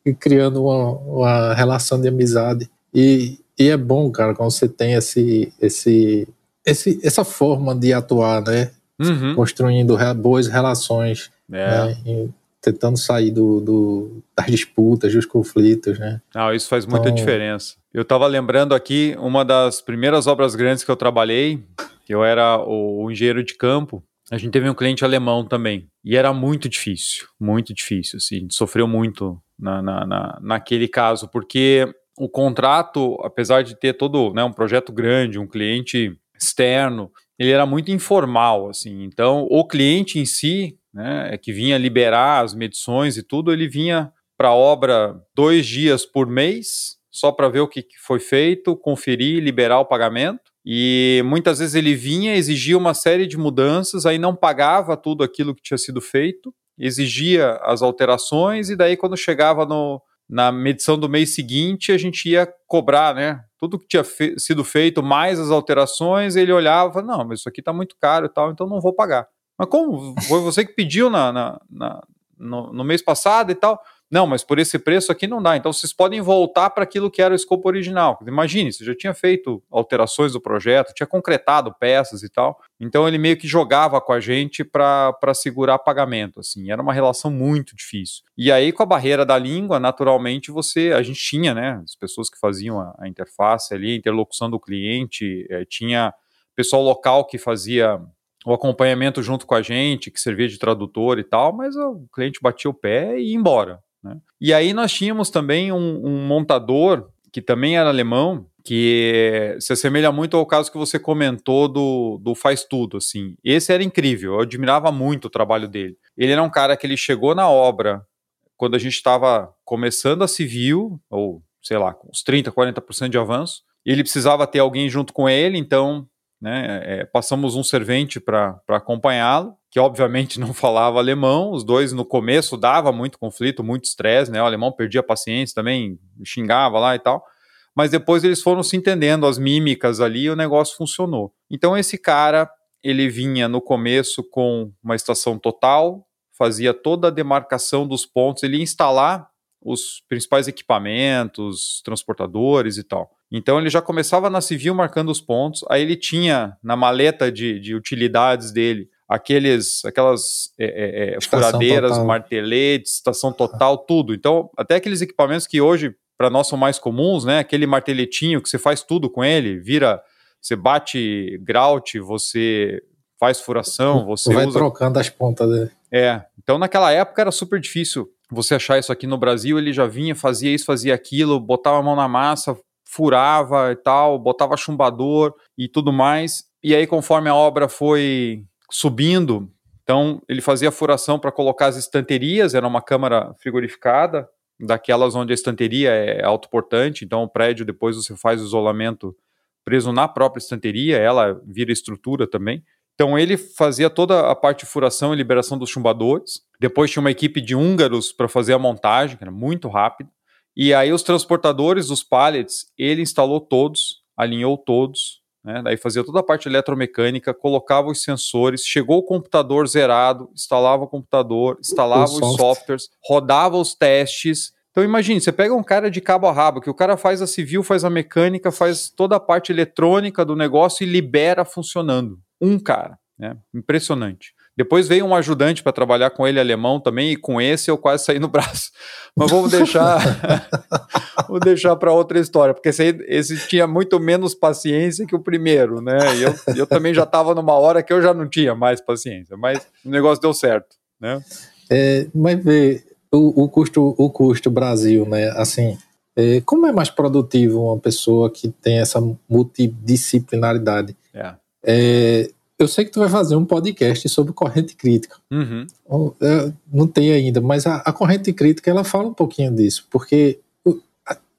e, e criando uma, uma, relação de amizade. E, e é bom, cara, quando você tem esse, esse, esse, essa forma de atuar, né? Uhum. construindo boas relações, é. né, tentando sair do, do, das disputas, dos conflitos, né? Não, isso faz muita então... diferença. Eu estava lembrando aqui uma das primeiras obras grandes que eu trabalhei, eu era o, o engenheiro de campo, a gente teve um cliente alemão também. E era muito difícil, muito difícil. Assim, a gente sofreu muito na, na, na, naquele caso, porque o contrato, apesar de ter todo né, um projeto grande, um cliente externo, ele era muito informal, assim. Então, o cliente em si, né, é que vinha liberar as medições e tudo, ele vinha para a obra dois dias por mês, só para ver o que, que foi feito, conferir, liberar o pagamento. E muitas vezes ele vinha, exigia uma série de mudanças, aí não pagava tudo aquilo que tinha sido feito, exigia as alterações, e daí quando chegava no, na medição do mês seguinte, a gente ia cobrar, né? Tudo que tinha fe sido feito, mais as alterações, ele olhava, não, mas isso aqui está muito caro e tal, então não vou pagar. Mas como? Foi você que pediu na, na, na no, no mês passado e tal? Não, mas por esse preço aqui não dá. Então vocês podem voltar para aquilo que era o escopo original. Imagine, você já tinha feito alterações do projeto, tinha concretado peças e tal. Então ele meio que jogava com a gente para segurar pagamento. Assim, era uma relação muito difícil. E aí, com a barreira da língua, naturalmente você. A gente tinha, né? As pessoas que faziam a, a interface ali, a interlocução do cliente, eh, tinha pessoal local que fazia o acompanhamento junto com a gente, que servia de tradutor e tal, mas o cliente batia o pé e ia embora. Né? E aí nós tínhamos também um, um montador que também era alemão, que se assemelha muito ao caso que você comentou do, do faz tudo, assim. Esse era incrível, eu admirava muito o trabalho dele. Ele era um cara que ele chegou na obra quando a gente estava começando a civil, ou sei lá, com uns 30%, 40% de avanço, ele precisava ter alguém junto com ele, então né, é, passamos um servente para acompanhá-lo, que obviamente *laughs* não falava alemão, os dois no começo dava muito conflito, muito estresse, né, o alemão perdia a paciência também, xingava lá e tal, mas depois eles foram se entendendo, as mímicas ali, e o negócio funcionou. Então esse cara, ele vinha no começo com uma estação total, fazia toda a demarcação dos pontos, ele ia instalar os principais equipamentos, transportadores e tal. Então ele já começava na civil marcando os pontos, aí ele tinha na maleta de, de utilidades dele aqueles, aquelas é, é, é furadeiras, total. marteletes, estação total, tudo. Então até aqueles equipamentos que hoje para nós são mais comuns, né? Aquele marteletinho que você faz tudo com ele, vira, você bate grout, você faz furação, você vai usa... trocando as pontas dele. É, então naquela época era super difícil você achar isso aqui no Brasil, ele já vinha, fazia isso, fazia aquilo, botava a mão na massa, furava e tal, botava chumbador e tudo mais. E aí, conforme a obra foi subindo, então ele fazia furação para colocar as estanterias, era uma câmara frigorificada, daquelas onde a estanteria é autoportante, então o prédio depois você faz o isolamento preso na própria estanteria, ela vira estrutura também. Então ele fazia toda a parte de furação e liberação dos chumbadores. Depois tinha uma equipe de húngaros para fazer a montagem, que era muito rápido. E aí os transportadores dos pallets, ele instalou todos, alinhou todos, né? Daí fazia toda a parte eletromecânica, colocava os sensores, chegou o computador zerado, instalava o computador, instalava os software. softwares, rodava os testes. Então imagine, você pega um cara de cabo a rabo, que o cara faz a civil, faz a mecânica, faz toda a parte eletrônica do negócio e libera funcionando um cara, né? Impressionante. Depois veio um ajudante para trabalhar com ele alemão também, e com esse eu quase saí no *laughs* braço. Mas vamos deixar *laughs* vou deixar para outra história, porque esse, esse, tinha muito menos paciência que o primeiro, né? E eu, eu também já estava numa hora que eu já não tinha mais paciência, mas o negócio deu certo, né? É, mas vê, o, o, custo, o custo Brasil, né? Assim, é, como é mais produtivo uma pessoa que tem essa multidisciplinaridade? É. É, eu sei que tu vai fazer um podcast sobre corrente crítica. Uhum. Não tem ainda, mas a, a, corrente crítica ela fala um pouquinho disso, porque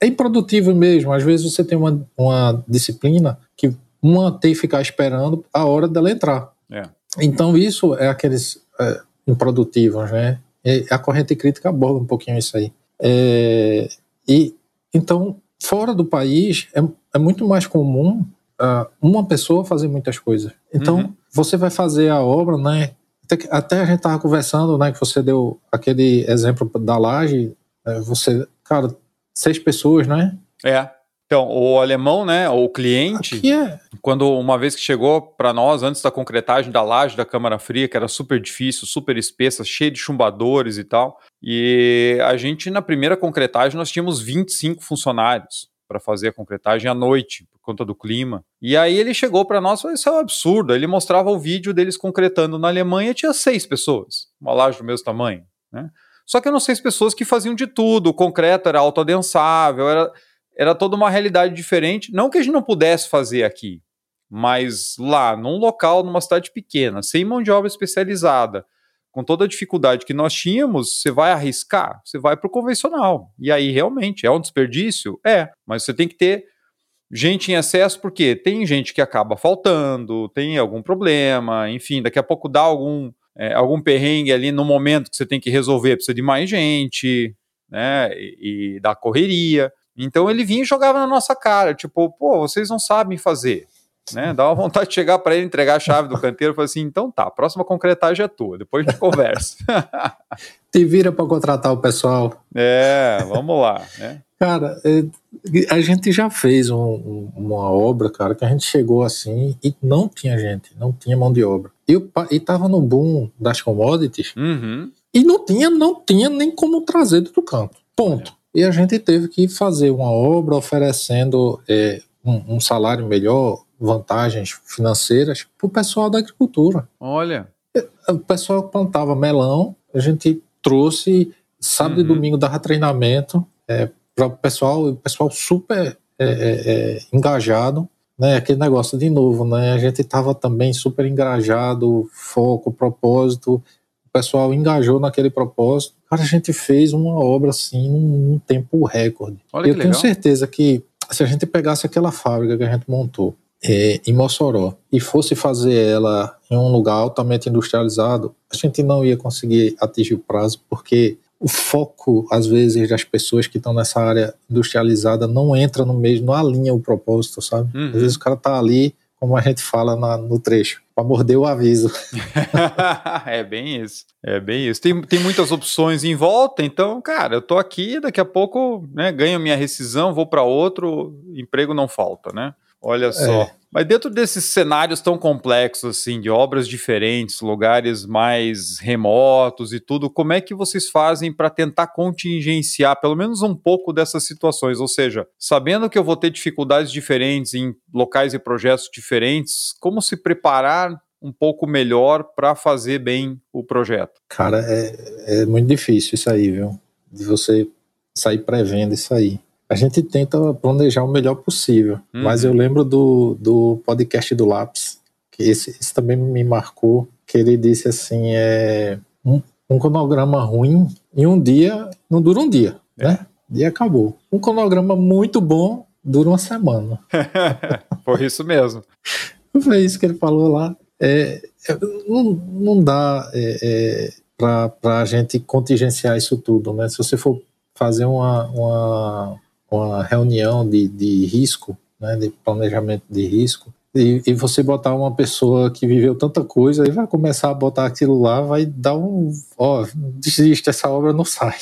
é improdutivo mesmo. Às vezes você tem uma, uma disciplina que uma tem que ficar esperando a hora dela entrar. É. Então isso é aqueles é, improdutivos, né? E a corrente crítica aborda um pouquinho isso aí. É, e então fora do país é, é muito mais comum uh, uma pessoa fazer muitas coisas. Então, uhum. você vai fazer a obra, né? Até, até a gente tava conversando, né? Que você deu aquele exemplo da laje. Né, você, cara, seis pessoas, né? É. Então, o alemão, né, o cliente, é. quando uma vez que chegou para nós, antes da concretagem da laje da câmara fria, que era super difícil, super espessa, cheia de chumbadores e tal, e a gente, na primeira concretagem, nós tínhamos 25 funcionários para fazer a concretagem à noite, por conta do clima. E aí ele chegou para nós e falou: Isso é um absurdo. Ele mostrava o vídeo deles concretando na Alemanha, tinha seis pessoas, uma laje do mesmo tamanho. Né? Só que eram seis pessoas que faziam de tudo, o concreto era autoadensável, era, era toda uma realidade diferente. Não que a gente não pudesse fazer aqui, mas lá, num local, numa cidade pequena, sem mão de obra especializada, com toda a dificuldade que nós tínhamos, você vai arriscar? Você vai para o convencional. E aí, realmente, é um desperdício? É, mas você tem que ter gente em excesso, porque tem gente que acaba faltando, tem algum problema, enfim, daqui a pouco dá algum, é, algum perrengue ali no momento que você tem que resolver, precisa de mais gente, né, e, e da correria. Então ele vinha e jogava na nossa cara, tipo, pô, vocês não sabem fazer né? Dá uma vontade de chegar para ele, entregar a chave do canteiro e falar assim: então tá, próxima concretagem é tua, depois a gente conversa. *laughs* Te vira para contratar o pessoal. É, vamos lá, né? Cara, é, a gente já fez um, uma obra, cara, que a gente chegou assim e não tinha gente, não tinha mão de obra. E, e tava no boom das commodities uhum. e não tinha, não tinha nem como trazer do canto. Ponto. É. E a gente teve que fazer uma obra oferecendo é, um, um salário melhor, vantagens financeiras para o pessoal da agricultura. Olha. O pessoal plantava melão, a gente trouxe sábado uhum. e domingo dava treinamento é, para o pessoal, o pessoal super é, é, é, engajado, né? Aquele negócio de novo, né? A gente estava também super engajado, foco, propósito. O pessoal engajou naquele propósito. Cara, a gente fez uma obra assim num, tempo recorde. Olha Eu tenho legal. certeza que se a gente pegasse aquela fábrica que a gente montou é, em Mossoró e fosse fazer ela em um lugar altamente industrializado, a gente não ia conseguir atingir o prazo, porque o foco, às vezes, das pessoas que estão nessa área industrializada não entra no mesmo, não alinha o propósito, sabe? Uhum. Às vezes o cara tá ali, como a gente fala na- no trecho, para morder o aviso. *laughs* é bem isso. É bem isso. Tem, tem muitas opções em volta, então, cara, eu tô aqui, daqui a pouco, né, ganho minha rescisão, vou para outro, emprego não falta, né? Olha só. Mas dentro desses cenários tão complexos, assim, de obras diferentes, lugares mais remotos e tudo, como é que vocês fazem para tentar contingenciar pelo menos um pouco dessas situações? Ou seja, sabendo que eu vou ter dificuldades diferentes em locais e projetos diferentes, como se preparar um pouco melhor para fazer bem o projeto? Cara, é, é muito difícil isso aí, viu? De você sair prevendo isso aí. A gente tenta planejar o melhor possível, Uhum. mas eu lembro do, do podcast do Lápis, que esse, esse também me marcou, que ele disse assim, é um, um cronograma ruim em um dia não dura um dia, né? E acabou. Um cronograma muito bom dura uma semana. *laughs* Foi isso mesmo. Foi isso que ele falou lá. É, é, não, não dá é, é, para a gente contingenciar isso tudo, né? Se você for fazer uma, uma, uma reunião de, de risco, né, de planejamento de risco, e, e você botar uma pessoa que viveu tanta coisa, aí vai começar a botar aquilo lá, vai dar um. Ó, desiste, essa obra não sai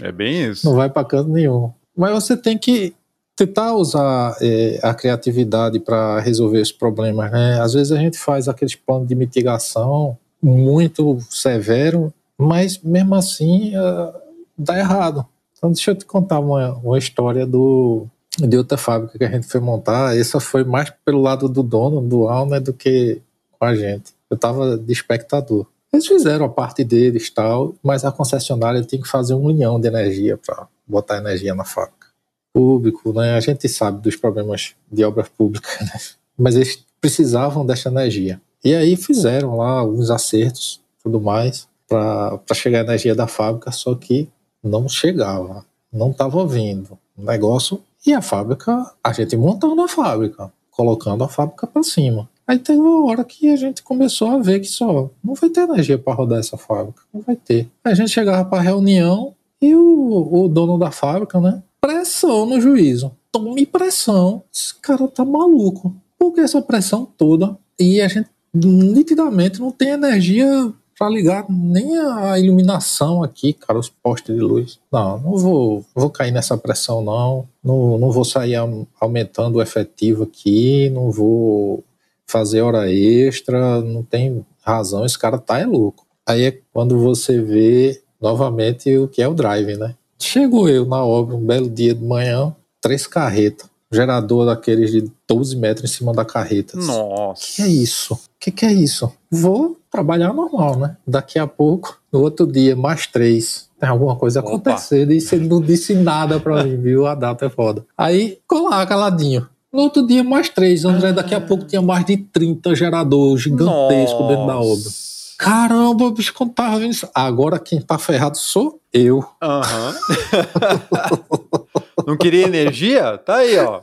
É bem isso. não vai para canto nenhum. Mas você tem que tentar usar é, a criatividade para resolver os problemas, né? Às vezes a gente faz aqueles planos de mitigação muito severo, mas mesmo assim ah, dá errado. Então deixa eu te contar uma, uma história do de outra fábrica que a gente foi montar. Essa foi mais pelo lado do dono, do Alner, do que com a gente. Eu estava de espectador. Eles fizeram a parte deles tal, mas a concessionária tem que fazer um milhão de energia para botar energia na fábrica. Público, né? A gente sabe dos problemas de obras públicas, né? mas eles precisavam dessa energia. E aí fizeram lá alguns acertos, tudo mais, para chegar a energia da fábrica, só que não chegava, não estava vindo o negócio. E a fábrica, a gente montando a fábrica, colocando a fábrica para cima. Aí teve uma hora que a gente começou a ver que só não vai ter energia para rodar essa fábrica, não vai ter. Aí a gente chegava para reunião e o, o dono da fábrica, né? Pressão no juízo. Tome pressão. Esse cara tá maluco. Por que essa pressão toda? E a gente nitidamente não tem energia para ligar nem a iluminação aqui, cara, os postes de luz. Não, não vou, vou cair nessa pressão, não. Não, não vou sair aumentando o efetivo aqui, não vou fazer hora extra, não tem razão, esse cara tá é louco. Aí é quando você vê novamente o que é o drive, né? Chego eu na obra, um belo dia de manhã, três carretas, gerador daqueles de 12 metros em cima da carreta. Nossa. Que é isso? Que que é isso? Vou trabalhar normal, né? Daqui a pouco, no outro dia, mais três. Tem alguma coisa Opa. acontecendo e você não disse nada pra mim, viu? A data é foda. Aí, colar caladinho. No outro dia, mais três. André, daqui a pouco tinha mais de 30 geradores gigantescos dentro da obra. Caramba, bicho, quando tava vendo isso. Agora quem tá ferrado sou eu. Aham. *laughs* Não queria energia? Tá aí, ó.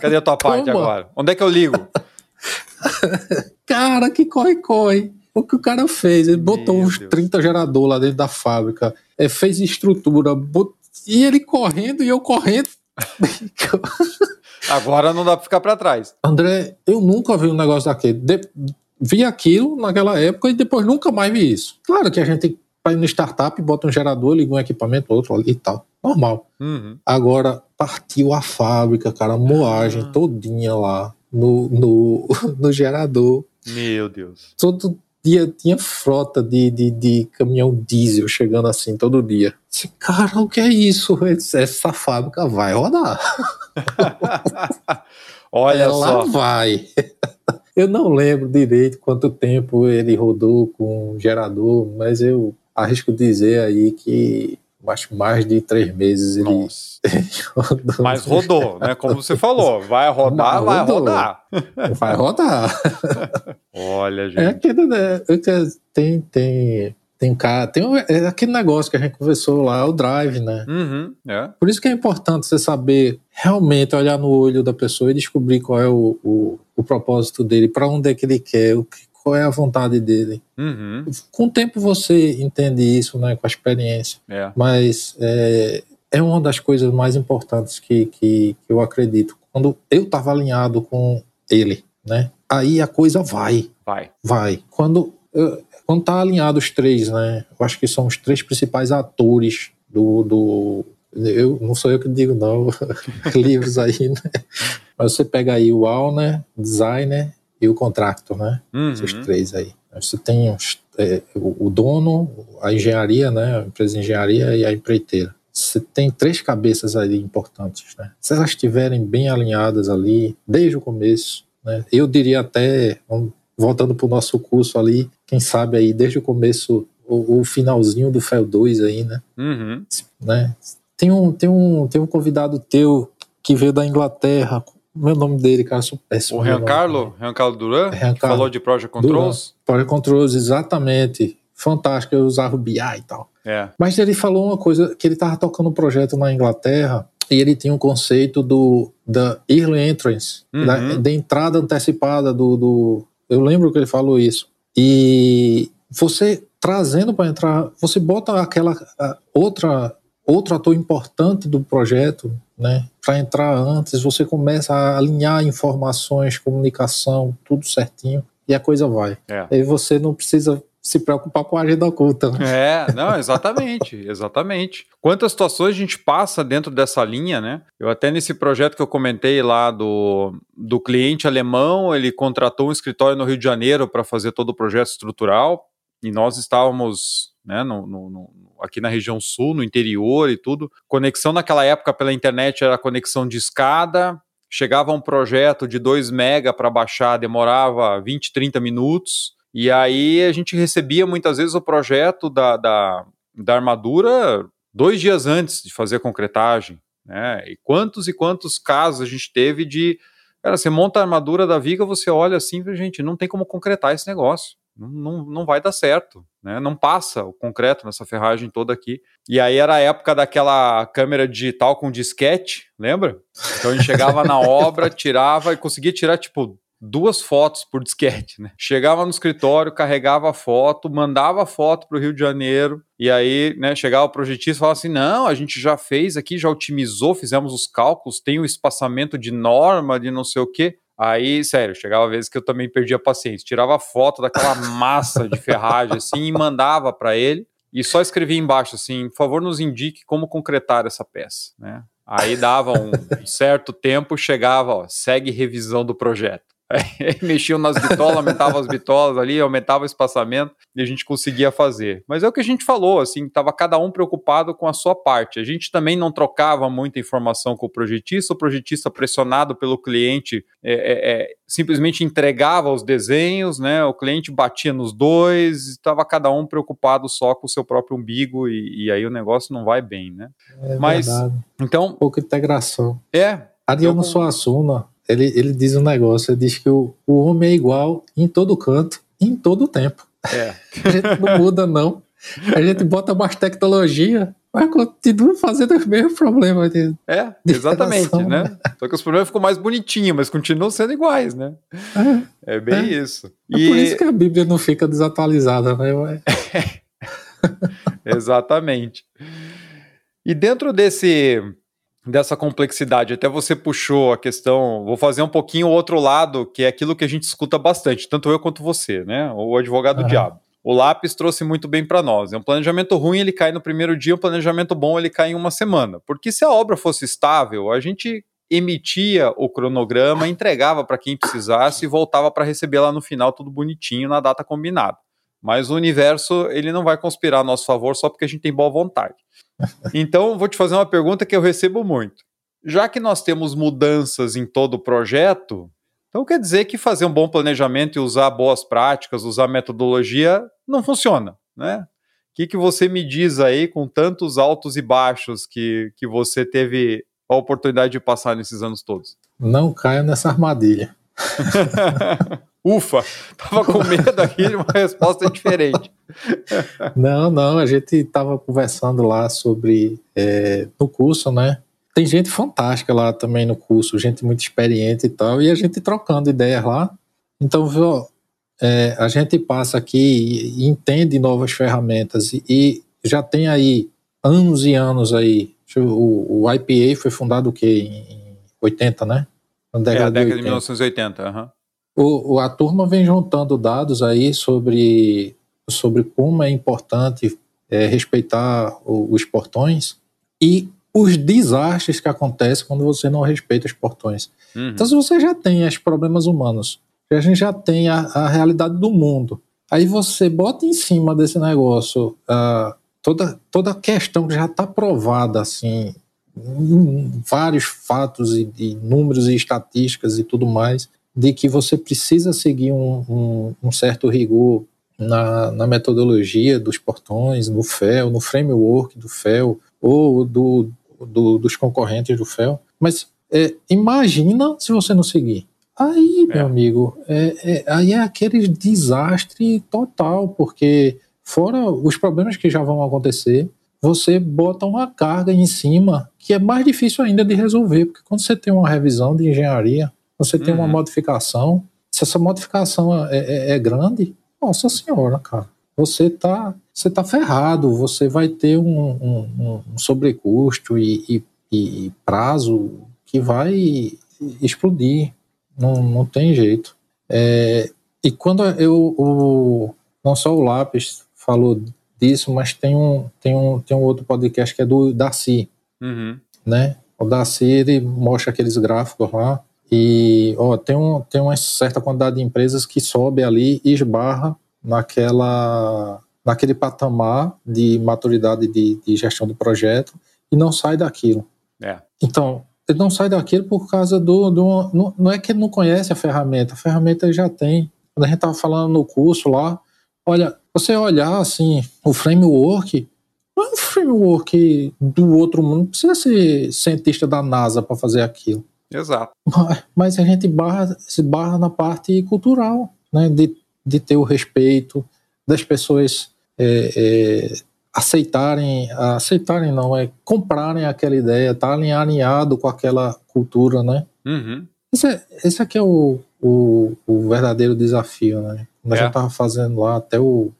Cadê a tua parte Toma. agora? Onde é que eu ligo? *laughs* Cara, que corre-corre. O que o cara fez? Ele botou Meu uns Deus. 30 geradores lá dentro da fábrica, é, fez estrutura, bot- e ele correndo e eu correndo. *laughs* Agora não dá pra ficar pra trás. André, eu nunca vi um negócio daquele. De- vi aquilo naquela época e depois nunca mais vi isso. Claro que a gente vai no startup, bota um gerador, liga um equipamento, outro ali e tal. Normal. Uhum. Agora partiu a fábrica, cara, a moagem Ah. todinha lá no, no, *laughs* no gerador. Meu Deus. todo dia tinha frota de, de, de caminhão diesel chegando assim todo dia. Disse, Cara, o que é isso? Essa fábrica vai rodar. *laughs* Olha Ela só. vai. *laughs* Eu não lembro direito quanto tempo ele rodou com o gerador, mas eu arrisco dizer aí que acho mais de três meses ele rodou. *laughs* Mas rodou, né? Como você falou, vai rodar, vai rodar. Vai rodar. Olha, É gente. aquele, né? Tem, tem, Tem um cara, tem um, é aquele negócio que a gente conversou lá, o drive, né? Uhum, é. Por isso que é importante você saber realmente olhar no olho da pessoa e descobrir qual é o, o, o propósito dele, para onde é que ele quer, o que, qual é a vontade dele. Uhum. Com o tempo você entende isso, né? Com a experiência. É. Mas é, é uma das coisas mais importantes que, que, que eu acredito. Quando eu estava alinhado com ele, né? Aí a coisa vai, Vai. vai. Quando eu- quando tá alinhado os três, né? Eu acho que são os três principais atores do, do eu não sou eu que digo não, *laughs* livros aí, né? Mas você pega aí o owner, designer e o contractor, né? Uhum. Esses três aí. Você tem os- é, o dono, a engenharia, né? A empresa de engenharia e a empreiteira. Você tem três cabeças ali importantes, né? Se elas estiverem bem alinhadas ali, desde o começo, né? Eu diria até, voltando para o nosso curso ali, quem sabe aí, desde o começo, o, o finalzinho do FEL 2 aí, né? Uhum. né? Tem um, tem um, tem um convidado teu que veio da Inglaterra. Meu nome dele, cara, sou péssimo. O. Giancarlo, Giancarlo Duran, Giancarlo falou de Project Controls. Project Controls, exatamente. Fantástico, eu usava o BI e tal. É. Mas ele falou uma coisa, que ele estava tocando um projeto na Inglaterra e ele tinha um conceito do da early entrance, Uhum. da, da entrada antecipada do, do... Eu lembro que ele falou isso. E você trazendo para entrar, você bota aquela a, outra outro ator importante do projeto, né, para entrar antes, você começa a alinhar informações, comunicação, tudo certinho e a coisa vai. É. Aí você não precisa se preocupar com a agenda oculta. né? É, não, exatamente, *laughs* exatamente. Quantas situações a gente passa dentro dessa linha, né? Eu até nesse projeto que eu comentei lá do, do cliente alemão, ele contratou um escritório no Rio de Janeiro para fazer todo o projeto estrutural e nós estávamos, né, no, no, aqui na região sul, no interior e tudo. Conexão naquela época pela internet era conexão de escada. Chegava um projeto de 2 mega para baixar, demorava 20, 30 minutos. E aí a gente recebia muitas vezes o projeto da, da, da armadura dois dias antes de fazer a concretagem. Né? E quantos e quantos casos a gente teve de. Cara, você monta a armadura da viga, você olha assim, gente, não tem como concretar esse negócio. Não, não, vai dar certo, né? Não passa o concreto nessa ferragem toda aqui. E aí era a época daquela câmera digital com disquete, lembra? Então a gente chegava na *laughs* obra, tirava e conseguia tirar, tipo, duas fotos por disquete, né? Chegava no escritório, carregava a foto, mandava a foto para o Rio de Janeiro, e aí, né, chegava o projetista e falava assim: não, a gente já fez aqui, já otimizou, fizemos os cálculos, tem o espaçamento de norma, de não sei o quê. Aí, sério, chegava vezes que eu também perdia paciência. Tirava foto daquela massa de ferragem assim e mandava para ele. E só escrevia embaixo assim: por favor, nos indique como concretar essa peça. Né? Aí dava um certo tempo, chegava, ó, segue revisão do projeto. Aí *laughs* mexiam nas bitolas, aumentava as bitolas ali, aumentava o espaçamento e a gente conseguia fazer. Mas é o que a gente falou, assim, estava cada um preocupado com a sua parte. A gente também não trocava muita informação com o projetista, o projetista pressionado pelo cliente é, é, é, simplesmente entregava os desenhos, né? O cliente batia nos dois, estava cada um preocupado só com o seu próprio umbigo e, e aí o negócio não vai bem, né? É Mas, verdade. então, pouca integração. é, Ariano Eu- Suassuna, ele, ele diz um negócio, ele diz que o, o homem é igual em todo canto, em todo tempo. é, *laughs* A gente não muda, não. A gente bota mais tecnologia, mas continua fazendo os mesmos problemas. de- é, De exatamente, interação, né? Só que os problemas ficam mais bonitinhos, mas continuam sendo iguais, né? É, É bem É. isso. é por isso que a Bíblia não fica desatualizada, né? *laughs* Exatamente. E dentro desse dessa complexidade, até você puxou a questão, vou fazer um pouquinho o outro lado, que é aquilo que a gente escuta bastante, tanto eu quanto você, né? O advogado do diabo. O lápis trouxe muito bem para nós. É um planejamento ruim, ele cai no primeiro dia, um planejamento bom, ele cai em uma semana. Porque se a obra fosse estável, a gente emitia o cronograma, entregava para quem precisasse e voltava para receber lá no final tudo bonitinho na data combinada. Mas o universo, ele não vai conspirar a nosso favor só porque a gente tem boa vontade. Então, vou te fazer uma pergunta que eu recebo muito. Já que nós temos mudanças em todo o projeto, então quer dizer que fazer um bom planejamento e usar boas práticas, usar metodologia, não funciona, né? O que, que você me diz aí com tantos altos e baixos que, que você teve a oportunidade de passar nesses anos todos? Não caia nessa armadilha. *laughs* Ufa, tava com medo aqui de uma resposta diferente. Não, não, a gente estava conversando lá sobre é, no curso, né? Tem gente fantástica lá também no curso, gente muito experiente e tal, e a gente trocando ideias lá. Então, viu, é, a gente passa aqui e entende novas ferramentas e, e já tem aí anos e anos aí. O, o IPA foi fundado o quê? Em 80, né? Na década, é, a década de, de 1980. Uhum. O, o, a turma vem juntando dados aí sobre, sobre como é importante é, respeitar o, os portões e os desastres que acontecem quando você não respeita os portões. Uhum. Então, se você já tem os problemas humanos, a gente já tem a, a realidade do mundo, aí você bota em cima desse negócio uh, toda, toda a questão que já está provada, assim, vários fatos e, e, números e estatísticas e tudo mais, de que você precisa seguir um, um, um certo rigor na, na, metodologia dos portões, no FEL, no framework do FEL ou do, do dos concorrentes do FEL. Mas é, imagina se você não seguir. Aí, é. meu amigo, é, é, aí é aquele desastre total, porque fora os problemas que já vão acontecer, você bota uma carga em cima que é mais difícil ainda de resolver, porque quando você tem uma revisão de engenharia, você tem uhum. uma modificação, se essa modificação é, é, é, grande, nossa senhora, cara, você tá, você tá ferrado, você vai ter um, um, um sobrecusto e, e, e prazo que vai explodir, não, não tem jeito. É, e quando eu, o, não só o Lápis falou disso, mas tem um, tem um, tem um outro podcast que é do Darcy, uhum. né? O Darcy, ele mostra aqueles gráficos lá e, ó, tem, um, tem uma certa quantidade de empresas que sobe ali e esbarra naquela, naquele patamar de maturidade de, de gestão do projeto e não sai daquilo. É. Então, ele não sai daquilo por causa do. do não, não é que ele não conhece a ferramenta, a ferramenta ele já tem. Quando a gente estava falando no curso lá, olha, você olhar assim, o framework, não é um framework do outro mundo, não precisa ser cientista da NASA para fazer aquilo. Exato. Mas, mas, a gente barra, se barra na parte cultural, né, de, de ter o respeito das pessoas é, é, aceitarem, aceitarem não, é comprarem aquela ideia, estarem alinhado com aquela cultura, né? Uhum. Esse, é, esse aqui é o, o, o verdadeiro desafio, né? A gente estava fazendo lá, até o,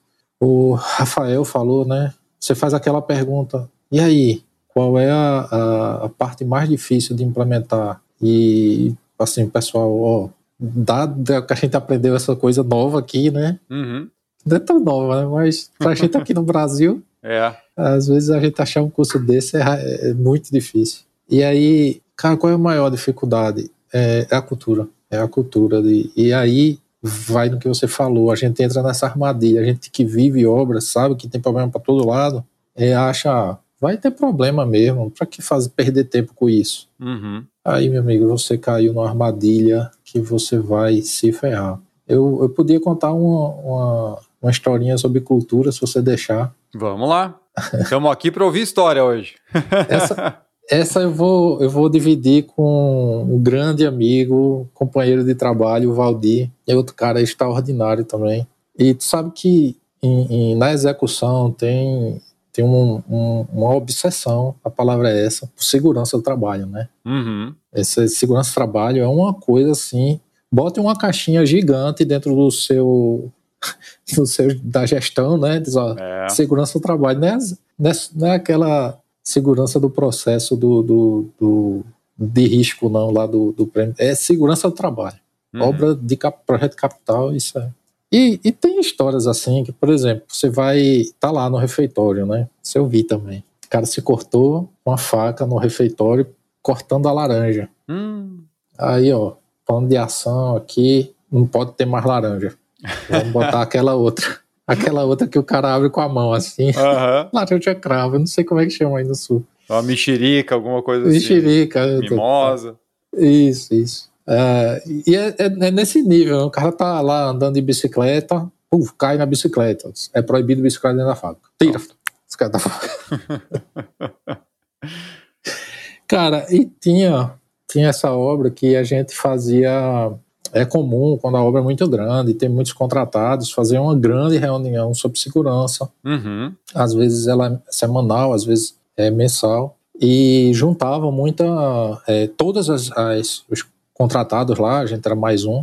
o Rafael falou, né? Você faz aquela pergunta, e aí, qual é a, a, a parte mais difícil de implementar? E, assim, pessoal, ó, dado que a gente aprendeu essa coisa nova aqui, né? Uhum. Não é tão nova, né? Mas pra gente aqui no Brasil, *laughs* é. Às vezes a gente achar um curso desse é, é, muito difícil. E aí, cara, qual é a maior dificuldade? É, é a cultura. É a cultura. De, e aí vai no que você falou, a gente entra nessa armadilha, a gente que vive obra, sabe que tem problema para todo lado, é, acha, vai ter problema mesmo, para que fazer perder tempo com isso? Uhum. Aí, meu amigo, você caiu numa armadilha que você vai se ferrar. Eu, eu podia contar uma, uma, uma historinha sobre cultura, se você deixar. Vamos lá. Estamos aqui para ouvir história hoje. essa, *laughs* essa eu vou, eu vou dividir com um grande amigo, companheiro de trabalho, o Valdir. É outro cara extraordinário também. E tu sabe que em, em, na execução tem, tem um, um, uma obsessão, a palavra é essa, por segurança do trabalho, né? Uhum. Essa segurança do trabalho é uma coisa assim. Bote uma caixinha gigante dentro do seu *laughs* do seu, da gestão, né? Diz, ó, é. Segurança do trabalho, não é, não é aquela segurança do processo do, do, do, de risco, não, lá do, do prêmio. É segurança do trabalho. Uhum. Obra de cap, projeto capital, isso é. E, e, tem histórias assim, que, por exemplo, você vai. tá lá no refeitório, né? Isso eu vi também. O cara se cortou com a faca no refeitório, cortando a laranja. Hum. Aí, ó, plano de ação aqui, não pode ter mais laranja. Vamos botar *laughs* aquela outra. Aquela outra que o cara abre com a mão, assim. Uhum. Laranja cravo, eu não sei como é que chama aí no sul. Uma mexerica, alguma coisa mexerica, assim. Mexerica. Mimosa. Isso, isso. É, e é, é, é, nesse nível, o cara tá lá andando de bicicleta, uf, cai na bicicleta. É proibido bicicleta dentro da fábrica. Tira bicicleta da fábrica. *laughs* cara, e tinha, tinha essa obra que a gente fazia é comum, quando a obra é muito grande, tem muitos contratados, fazer uma grande reunião sobre segurança. Uhum. Às vezes ela é semanal, às vezes é mensal. E juntava muita. É, todas as, as, os contratados lá, a gente era mais um,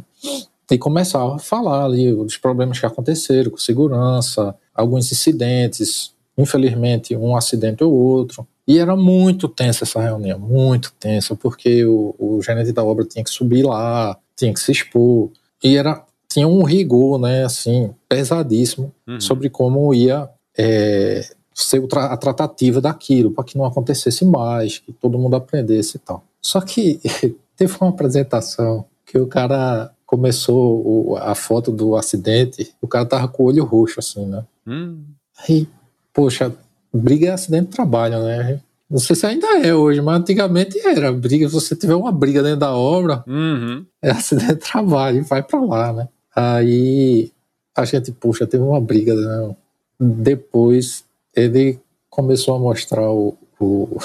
e começava a falar ali dos problemas que aconteceram com segurança, alguns incidentes, infelizmente um acidente ou outro. E era muito tensa essa reunião, muito tensa, porque o, o gerente da obra tinha que subir lá, tinha que se expor, e era tinha um rigor, né, assim, pesadíssimo uhum. sobre como ia é, ser a tratativa daquilo, para que não acontecesse mais, que todo mundo aprendesse e tal. Só que *laughs* teve uma apresentação que o cara começou o, a foto do acidente, o cara tava com o olho roxo, assim, né? Hum. Aí, poxa, briga é acidente de trabalho, né? Não sei se ainda é hoje, mas antigamente era. Briga, se você tiver uma briga dentro da obra, uhum. é acidente de trabalho, vai para lá, né? Aí a gente, puxa, teve uma briga, né? Depois ele começou a mostrar o, o,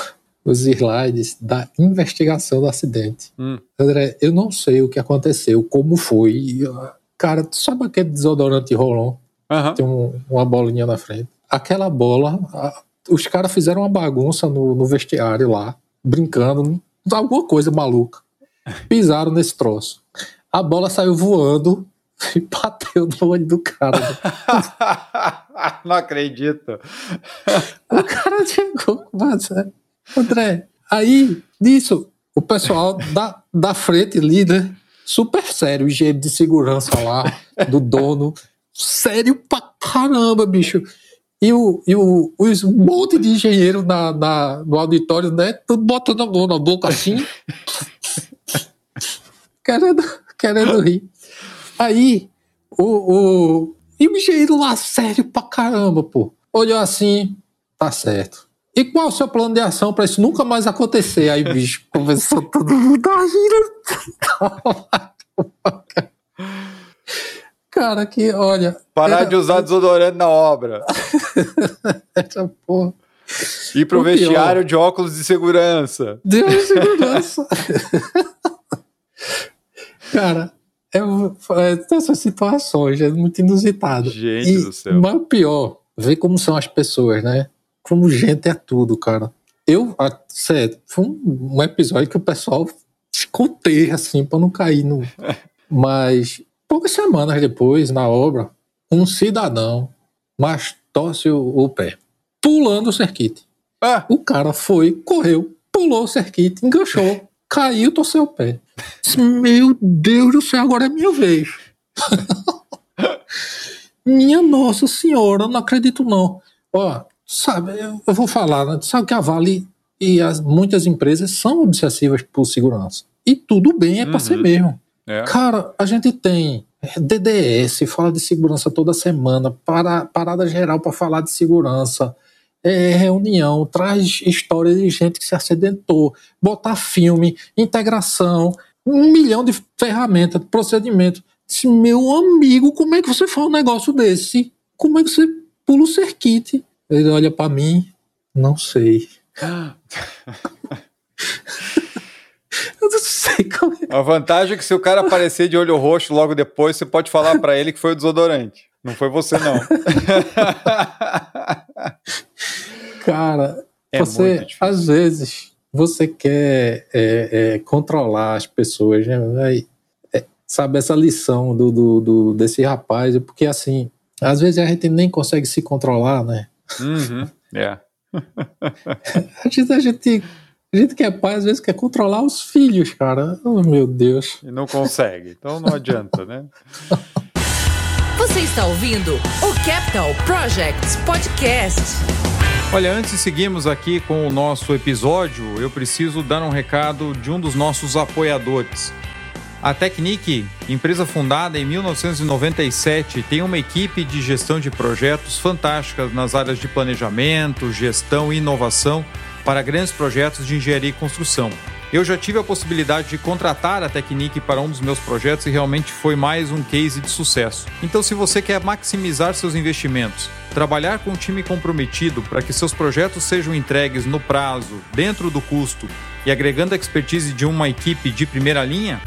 os slides da investigação do acidente. Hum. André, eu não sei o que aconteceu, como foi. Cara, tu sabe aquele desodorante Rolon? Uhum. Tem um, uma bolinha na frente. Aquela bola, a, os caras fizeram uma bagunça no, no vestiário lá, brincando, alguma coisa maluca. Pisaram nesse troço. A bola saiu voando e *laughs* bateu no olho do cara. *laughs* Não acredito. O cara chegou, mas, André, aí, nisso, o pessoal da, da frente ali, né? Super sério, o engenheiro de segurança lá, do dono. Sério pra caramba, bicho. E, o, e o, os, um monte de engenheiro na, na, no auditório, né? Tudo botando a mão na boca assim. *laughs* querendo, querendo rir. Aí, o, o, e o engenheiro lá, sério pra caramba, pô. Olhou assim, tá certo. E qual é o seu plano de ação para isso nunca mais acontecer? Aí, bicho, *laughs* começou todo mundo a rir. *laughs* Cara, que olha. Parar era... de usar desodorante na obra. *laughs* Essa porra. Ir pro o vestiário pior. de óculos de segurança. Deus de segurança. *laughs* Cara, é, é, essas situações é muito inusitado. Gente e, do céu. Mas o pior, ver como são as pessoas, né? Como gente é tudo, cara. Eu, sério, foi um, um episódio que o pessoal escutei assim para não cair no. *laughs* Mas poucas semanas depois, na obra, um cidadão mas torce o, o pé, pulando o cerquite. Ah. O cara foi, correu, pulou o cerquite, enganchou, *laughs* caiu, torceu o pé. Meu Deus do céu, agora é minha vez. *laughs* minha Nossa Senhora, não acredito não. Ó, sabe, eu vou falar, né? sabe que a Vale e as, muitas empresas são obsessivas por segurança. E tudo bem, é uhum. para ser mesmo. É. Cara, a gente tem DDS, fala de segurança toda semana, para, parada geral para falar de segurança, é, reunião, traz história de gente que se acidentou, botar filme, integração, um milhão de ferramentas, de procedimentos. Disse, meu amigo, como é que você faz um negócio desse? Como é que você pula o cerquite? Ele olha para mim, não sei. *laughs* Eu não sei como é. A vantagem é que se o cara aparecer de olho roxo logo depois, você pode falar para ele que foi o desodorante. Não foi você, não. *laughs* cara, é você, às vezes, você quer é, é, controlar as pessoas, né? É, sabe, essa lição do, do, do, desse rapaz, porque assim, às vezes a gente nem consegue se controlar, né? Uhum, é. *laughs* a gente a gente que é pai, às vezes, quer controlar os filhos, cara. Oh, meu Deus. E não consegue. Então não adianta, né? *laughs* Você está ouvindo o Capital Projects Podcast. Olha, antes de seguirmos aqui com o nosso episódio, eu preciso dar um recado de um dos nossos apoiadores. A Technic, empresa fundada em 1997, tem uma equipe de gestão de projetos fantásticas nas áreas de planejamento, gestão e inovação para grandes projetos de engenharia e construção. Eu já tive a possibilidade de contratar a Technic para um dos meus projetos e realmente foi mais um case de sucesso. Então, se você quer maximizar seus investimentos, trabalhar com um time comprometido para que seus projetos sejam entregues no prazo, dentro do custo e agregando a expertise de uma equipe de primeira linha,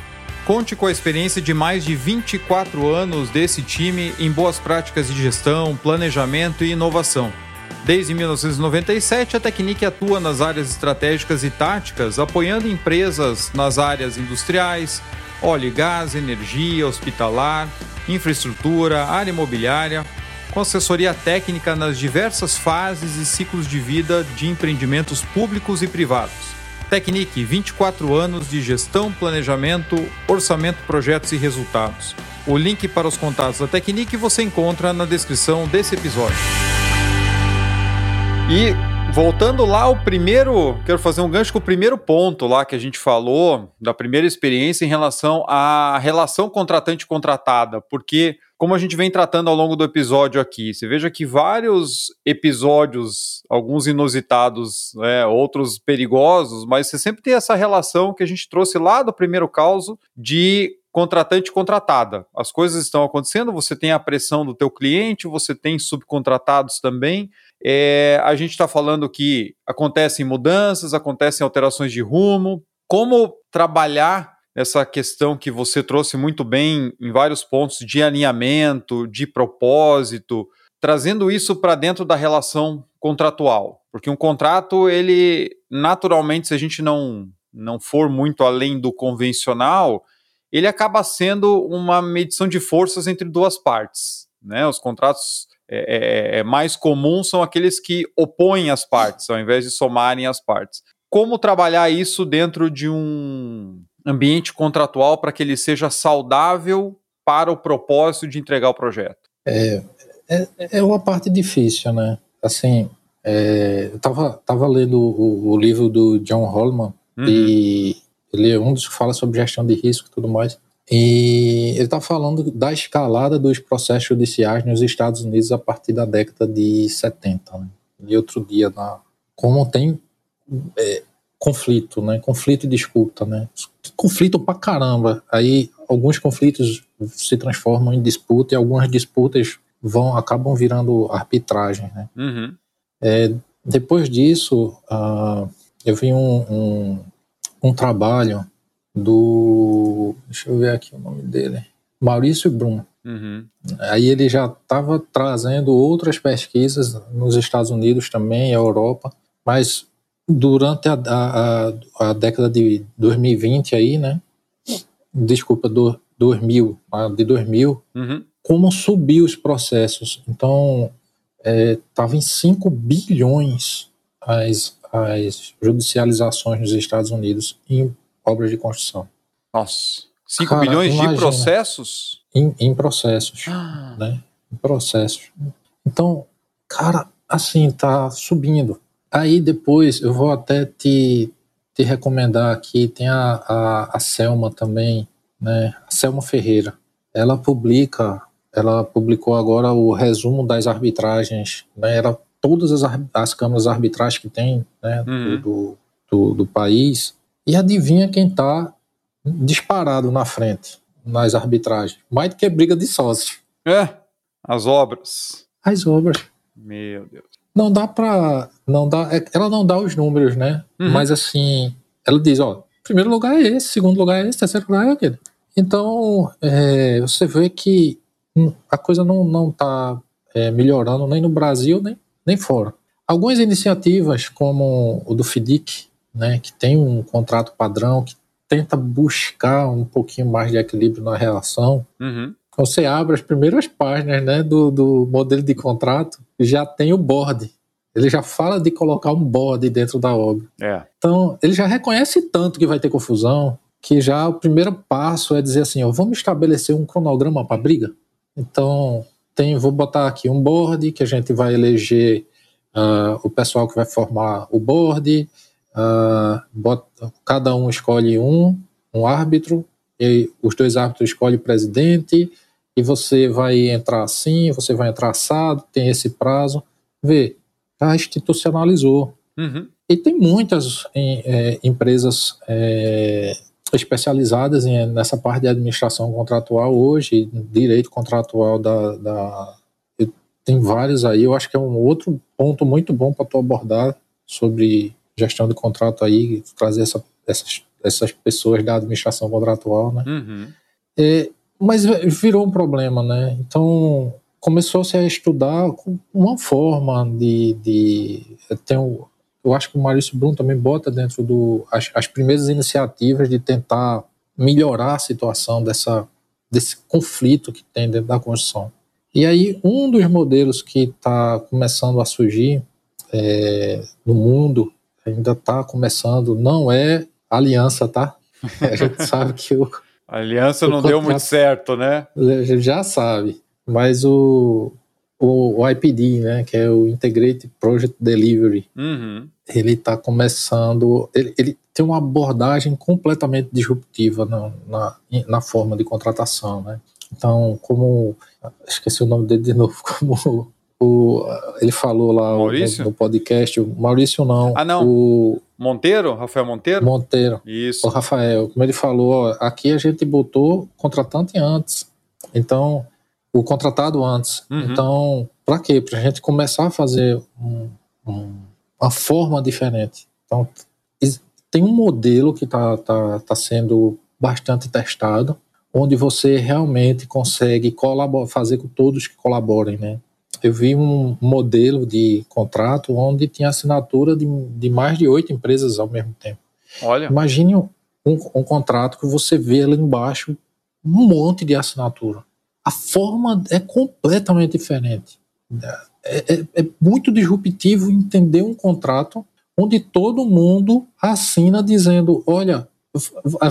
conte com a experiência de mais de 24 anos desse time em boas práticas de gestão, planejamento e inovação. Desde 1997, a Tecnic atua nas áreas estratégicas e táticas, apoiando empresas nas áreas industriais, óleo e gás, energia, hospitalar, infraestrutura, área imobiliária, com assessoria técnica nas diversas fases e ciclos de vida de empreendimentos públicos e privados. Tecnic, 24 anos de gestão, planejamento, orçamento, projetos e resultados. O link para os contatos da Tecnic você encontra na descrição desse episódio. E voltando lá ao primeiro, quero fazer um gancho com o primeiro ponto lá que a gente falou, da primeira experiência em relação à relação contratante-contratada, porque como a gente vem tratando ao longo do episódio aqui, você veja que vários episódios, alguns inusitados, né, outros perigosos, mas você sempre tem essa relação que a gente trouxe lá do primeiro caso de contratante contratada. As coisas estão acontecendo, você tem a pressão do teu cliente, você tem subcontratados também. É, a gente está falando que acontecem mudanças, acontecem alterações de rumo. Como trabalhar essa questão que você trouxe muito bem em vários pontos de alinhamento, de propósito, trazendo isso para dentro da relação contratual, porque um contrato ele naturalmente se a gente não não for muito além do convencional, ele acaba sendo uma medição de forças entre duas partes, né? Os contratos é, é, é mais comuns são aqueles que opõem as partes, ao invés de somarem as partes. Como trabalhar isso dentro de um ambiente contratual para que ele seja saudável para o propósito de entregar o projeto? É, é, é uma parte difícil, né? Assim, é, eu estava tava lendo o, o, livro do John Holman uhum. e ele é um dos que fala sobre gestão de risco e tudo mais. E ele está falando da escalada dos processos judiciais nos Estados Unidos a partir da década de 70. Né? E outro dia, na, como tem é, conflito, né? Conflito e disputa, né? Conflito pra caramba. Aí alguns conflitos se transformam em disputa e algumas disputas vão acabam virando arbitragem, né? Uhum. É, depois disso, uh, eu vi um, um, um, trabalho do, deixa eu ver aqui o nome dele, Maurício Brum. Uhum. Aí ele já estava trazendo outras pesquisas nos Estados Unidos também, Europa, mas durante a, a, a, década de 2020 aí, né? Desculpa, do 2000, de 2000, uhum. como subiu os processos. Então, estava é, em 5 bilhões as, as judicializações nos Estados Unidos em obras de construção. Nossa, 5 bilhões imagina, de processos? Em, em processos, ah. né? Em processos. Então, cara, assim, tá subindo. Aí depois eu vou até te, te recomendar aqui, tem a, a, a Selma também, né? A Selma Ferreira. Ela publica, ela publicou agora o resumo das arbitragens, né? Ela, todas as, as câmaras arbitrais que tem né, uhum. do, do, do país. E adivinha quem está disparado na frente nas arbitragens? Mais do que briga de sócios. É, as obras. As obras. Meu Deus. Não dá pra. Não dá, é, ela não dá os números, né? Uhum. Mas assim, ela diz, ó, primeiro lugar é esse, segundo lugar é esse, terceiro lugar é aquele. Então, é, você vê que a coisa não, não tá é, melhorando nem no Brasil, nem, nem fora. Algumas iniciativas, como o do FIDIC, né, que tem um contrato padrão, que tenta buscar um pouquinho mais de equilíbrio na relação, uhum. você abre as primeiras páginas né, do, do modelo de contrato, já tem o board. Ele já fala de colocar um board dentro da obra. É. Então, ele já reconhece tanto que vai ter confusão, que já o primeiro passo é dizer assim, ó, vamos estabelecer um cronograma para briga. Então, tem, vou botar aqui um board que a gente vai eleger uh, o pessoal que vai formar o board, uh, bota, cada um escolhe um, um árbitro, e os dois árbitros escolhem o presidente, e você vai entrar assim, você vai entrar assado, tem esse prazo. Vê, já institucionalizou. Uhum. E tem muitas é, empresas é, especializadas em, nessa parte de administração contratual hoje, direito contratual da, da tem vários aí. Eu acho que é um outro ponto muito bom para tu abordar sobre gestão de contrato aí, trazer essa, essas, essas pessoas da administração contratual, né? Uhum. É, mas virou um problema, né? Então começou-se a estudar uma forma de, de tem o, eu acho que o Maurício Brum também bota dentro do as, as primeiras iniciativas de tentar melhorar a situação dessa desse conflito que tem dentro da construção. E aí um dos modelos que está começando a surgir é, no mundo ainda está começando, não é aliança, tá? A gente *laughs* sabe que o a aliança o não contrato, deu muito certo, né? A gente já sabe, mas o, o, o IPD, né, que é o Integrated Project Delivery, uhum. ele está começando, ele, ele, tem uma abordagem completamente disruptiva na, na, na, forma de contratação, né? Então, como esqueci o nome dele de novo, *laughs* como o, ele falou lá no, no, podcast, o Maurício não, ah não, o Monteiro, Rafael Monteiro? Monteiro. Isso. O Rafael, como ele falou, ó, aqui a gente botou contratante antes. Então, o contratado antes. Uhum. Então, para quê? Para a gente começar a fazer um, um, uma forma diferente. Então, tem um modelo que está tá, tá sendo bastante testado, onde você realmente consegue fazer com todos que colaborem, né? Eu vi um modelo de contrato onde tinha assinatura de, de mais de oito empresas ao mesmo tempo. Olha. Imagine um, um, contrato que você vê ali embaixo um monte de assinatura. A forma é completamente diferente. É, é, é muito disruptivo entender um contrato onde todo mundo assina dizendo: olha,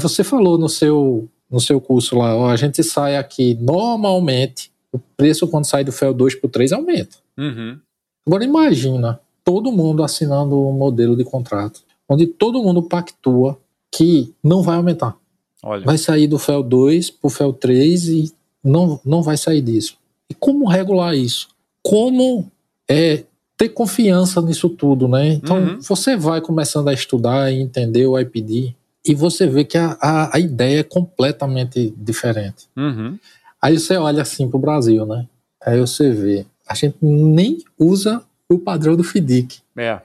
você falou no seu, no seu curso lá, ó, a gente sai aqui normalmente o preço quando sai do FEL 2 para o 3 aumenta. Uhum. Agora imagina todo mundo assinando um modelo de contrato, onde todo mundo pactua que não vai aumentar. Olha. Vai sair do FEL 2 para o FEL 3 e não, não vai sair disso. E como regular isso? Como é, ter confiança nisso tudo, né? Então uhum. você vai começando a estudar e entender o IPD e você vê que a, a, a ideia é completamente diferente. Uhum. Aí você olha assim pro Brasil, né? Aí você vê, a gente nem usa o padrão do FDIC. É.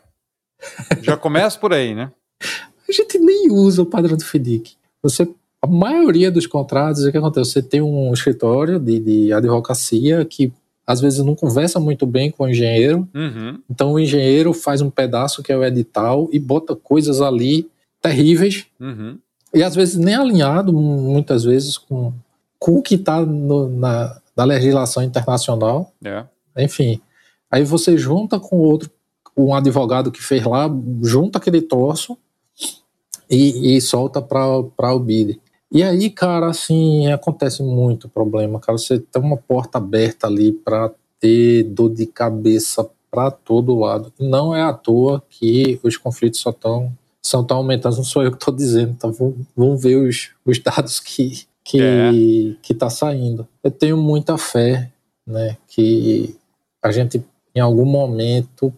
Já começa por aí, né? *laughs* A gente nem usa o padrão do FDIC. Você, a maioria dos contratos, o que acontece? Você tem um escritório de, de advocacia que às vezes não conversa muito bem com o engenheiro. Uhum. Então o engenheiro faz um pedaço que é o edital e bota coisas ali terríveis. Uhum. E às vezes nem alinhado, muitas vezes, com, com o que está na, na legislação internacional. É. Enfim, aí você junta com outro, um advogado que fez lá, junta aquele troço e, e solta para o BID. E aí, cara, assim, acontece muito problema, cara. Você tem uma porta aberta ali para ter dor de cabeça para todo lado. Não é à toa que os conflitos só tão, são tão aumentando, não sou eu que estou dizendo, então vamos ver os, os dados que, que é. que está saindo. Eu tenho muita fé, né, que a gente em algum momento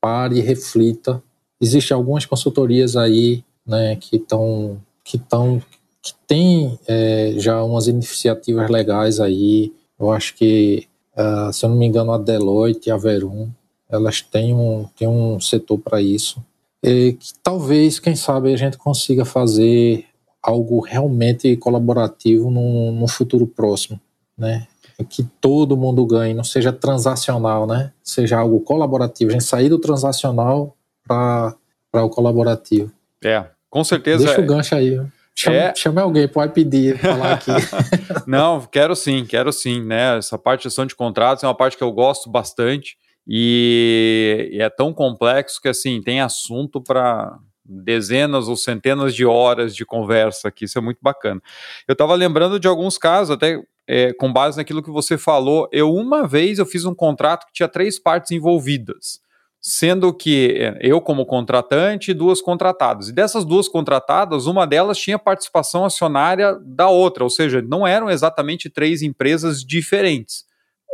pare e reflita. Existem algumas consultorias aí, né, que estão que estão que tem é, já umas iniciativas legais aí. Eu acho que, uh, se eu não me engano, a Deloitte e a Verum, elas têm um, têm um setor para isso. E que talvez, quem sabe, a gente consiga fazer algo realmente colaborativo no, no futuro próximo, né? Que todo mundo ganhe, não seja transacional, né? Seja algo colaborativo, a gente sair do transacional para o colaborativo. É, com certeza. Deixa o gancho aí. Chama, é... chama alguém, pode pedir, falar aqui. *laughs* não, quero sim, quero sim, né? Essa parte de gestão de contratos é uma parte que eu gosto bastante e, e é tão complexo que, assim, tem assunto para dezenas ou centenas de horas de conversa aqui, isso é muito bacana. Eu estava lembrando de alguns casos, até é, com base naquilo que você falou, eu uma vez eu fiz um contrato que tinha três partes envolvidas, sendo que é, eu como contratante e duas contratadas. E dessas duas contratadas, uma delas tinha participação acionária da outra, ou seja, não eram exatamente três empresas diferentes.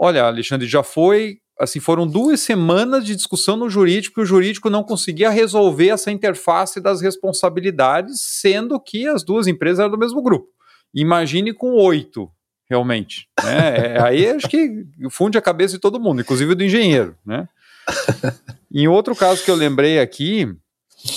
Olha, Alexandre, já foi assim, foram duas semanas de discussão no jurídico e o jurídico não conseguia resolver essa interface das responsabilidades, sendo que as duas empresas eram do mesmo grupo. Imagine com oito, realmente. Né? É, aí acho que funde a cabeça de todo mundo, inclusive do engenheiro. Né? *laughs* em outro caso que eu lembrei aqui,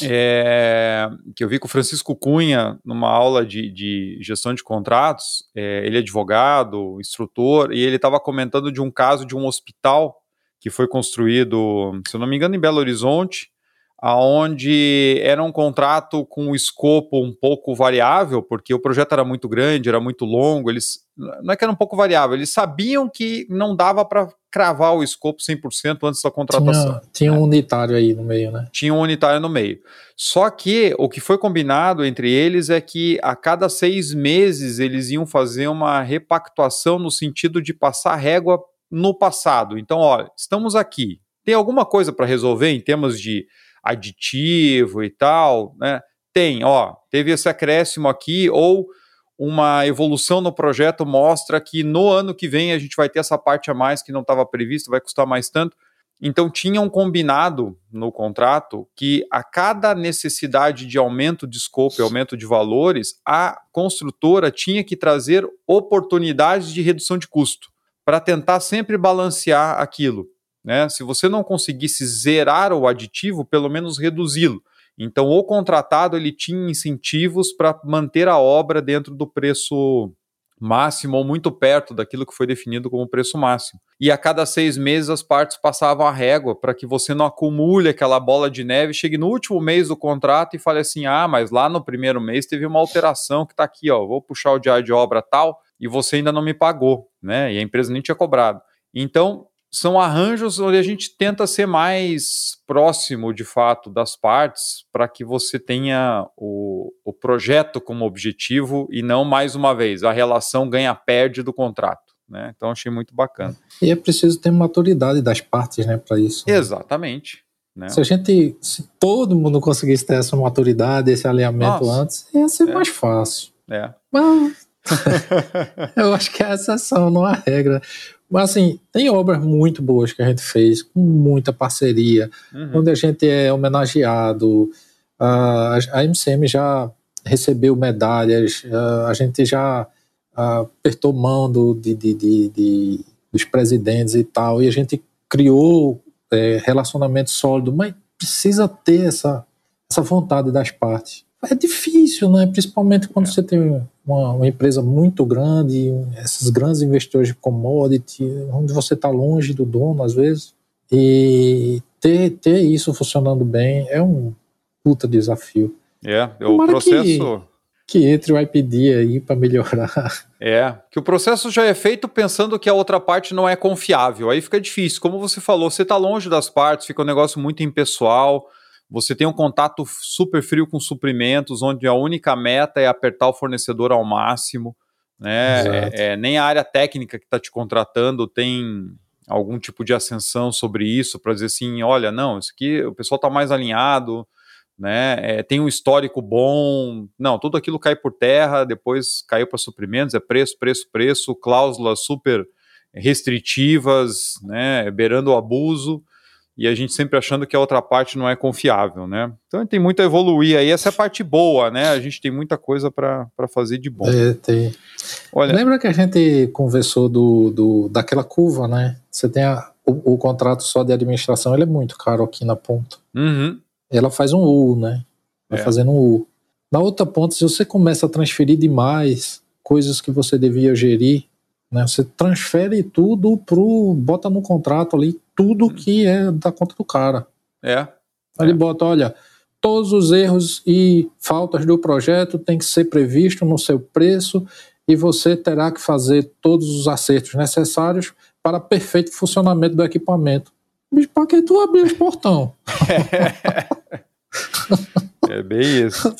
é, que eu vi com o Francisco Cunha numa aula de, de gestão de contratos. É, ele é advogado, instrutor, e ele estava comentando de um caso de um hospital que foi construído, se eu não me engano, em Belo Horizonte, aonde era um contrato com um escopo um pouco variável, porque o projeto era muito grande, era muito longo, eles não é que era um pouco variável, eles sabiam que não dava para cravar o escopo 100% antes da contratação. Tinha, tinha né? um unitário aí no meio, né? Tinha um unitário no meio. Só que o que foi combinado entre eles é que a cada seis meses eles iam fazer uma repactuação no sentido de passar régua no passado. Então, olha, estamos aqui. Tem alguma coisa para resolver em termos de aditivo e tal, né? Tem, ó, teve esse acréscimo aqui, ou uma evolução no projeto mostra que no ano que vem a gente vai ter essa parte a mais que não estava prevista, vai custar mais tanto. Então tinha um combinado no contrato que a cada necessidade de aumento de escopo e aumento de valores, a construtora tinha que trazer oportunidades de redução de custo para tentar sempre balancear aquilo. Né? Se você não conseguisse zerar o aditivo, pelo menos reduzi-lo. Então, o contratado ele tinha incentivos para manter a obra dentro do preço máximo ou muito perto daquilo que foi definido como preço máximo. E a cada seis meses as partes passavam a régua para que você não acumule aquela bola de neve, chegue no último mês do contrato e fale assim: ah, mas lá no primeiro mês teve uma alteração que está aqui, ó, vou puxar o diário de obra tal e você ainda não me pagou, né? E a empresa nem tinha cobrado. Então, são arranjos onde a gente tenta ser mais próximo, de fato, das partes, para que você tenha o, o projeto como objetivo e não, mais uma vez, a relação ganha-perde do contrato. Né? Então, achei muito bacana. E é preciso ter maturidade das partes né, para isso. Né? Exatamente. Né? Se a gente, se todo mundo conseguisse ter essa maturidade, esse alinhamento Nossa. antes, ia ser é. mais fácil. É. Mas *laughs* eu acho que é a exceção, não a regra. Mas assim, tem obras muito boas que a gente fez, com muita parceria, uhum. onde a gente é homenageado. a, a MCM já recebeu medalhas, a gente já apertou mão do, de, de, de, de, dos presidentes e tal, e a gente criou é, relacionamento sólido, mas precisa ter essa, essa vontade das partes. É difícil, né? principalmente quando é. você tem uma, uma, empresa muito grande, esses grandes investidores de commodity, onde você está longe do dono às vezes, e ter, ter isso funcionando bem é um puta desafio. É, é o processo. Que, que entre o IPD aí para melhorar. *laughs* É, que o processo já é feito pensando que a outra parte não é confiável, aí fica difícil. Como você falou, você está longe das partes, fica um negócio muito impessoal você tem um contato super frio com suprimentos, onde a única meta é apertar o fornecedor ao máximo. Né? É, é, nem a área técnica que está te contratando tem algum tipo de ascensão sobre isso para dizer assim, olha, não, isso aqui o pessoal está mais alinhado, né? É, tem um histórico bom, não, tudo aquilo cai por terra, depois caiu para suprimentos, é preço, preço, preço, cláusulas super restritivas, né? Beirando o abuso e a gente sempre achando que a outra parte não é confiável, né? Então tem muito a evoluir aí, essa é a parte boa, né? A gente tem muita coisa para fazer de bom. É, tem. Olha, Lembra que a gente conversou do, do, daquela curva, né? Você tem a, o, o, contrato só de administração, ele é muito caro aqui na ponta. Uhum. Ela faz um U, né? Vai é. fazendo um U. Na outra ponta, se você começa a transferir demais coisas que você devia gerir, né? Você transfere tudo pro. bota no contrato ali tudo que é da conta do cara. É. Ele é. bota, olha, todos os erros e faltas do projeto tem que ser previsto no seu preço e você terá que fazer todos os acertos necessários para perfeito funcionamento do equipamento. Mas para que tu abrir o portão? É, *laughs* é bem isso. *laughs*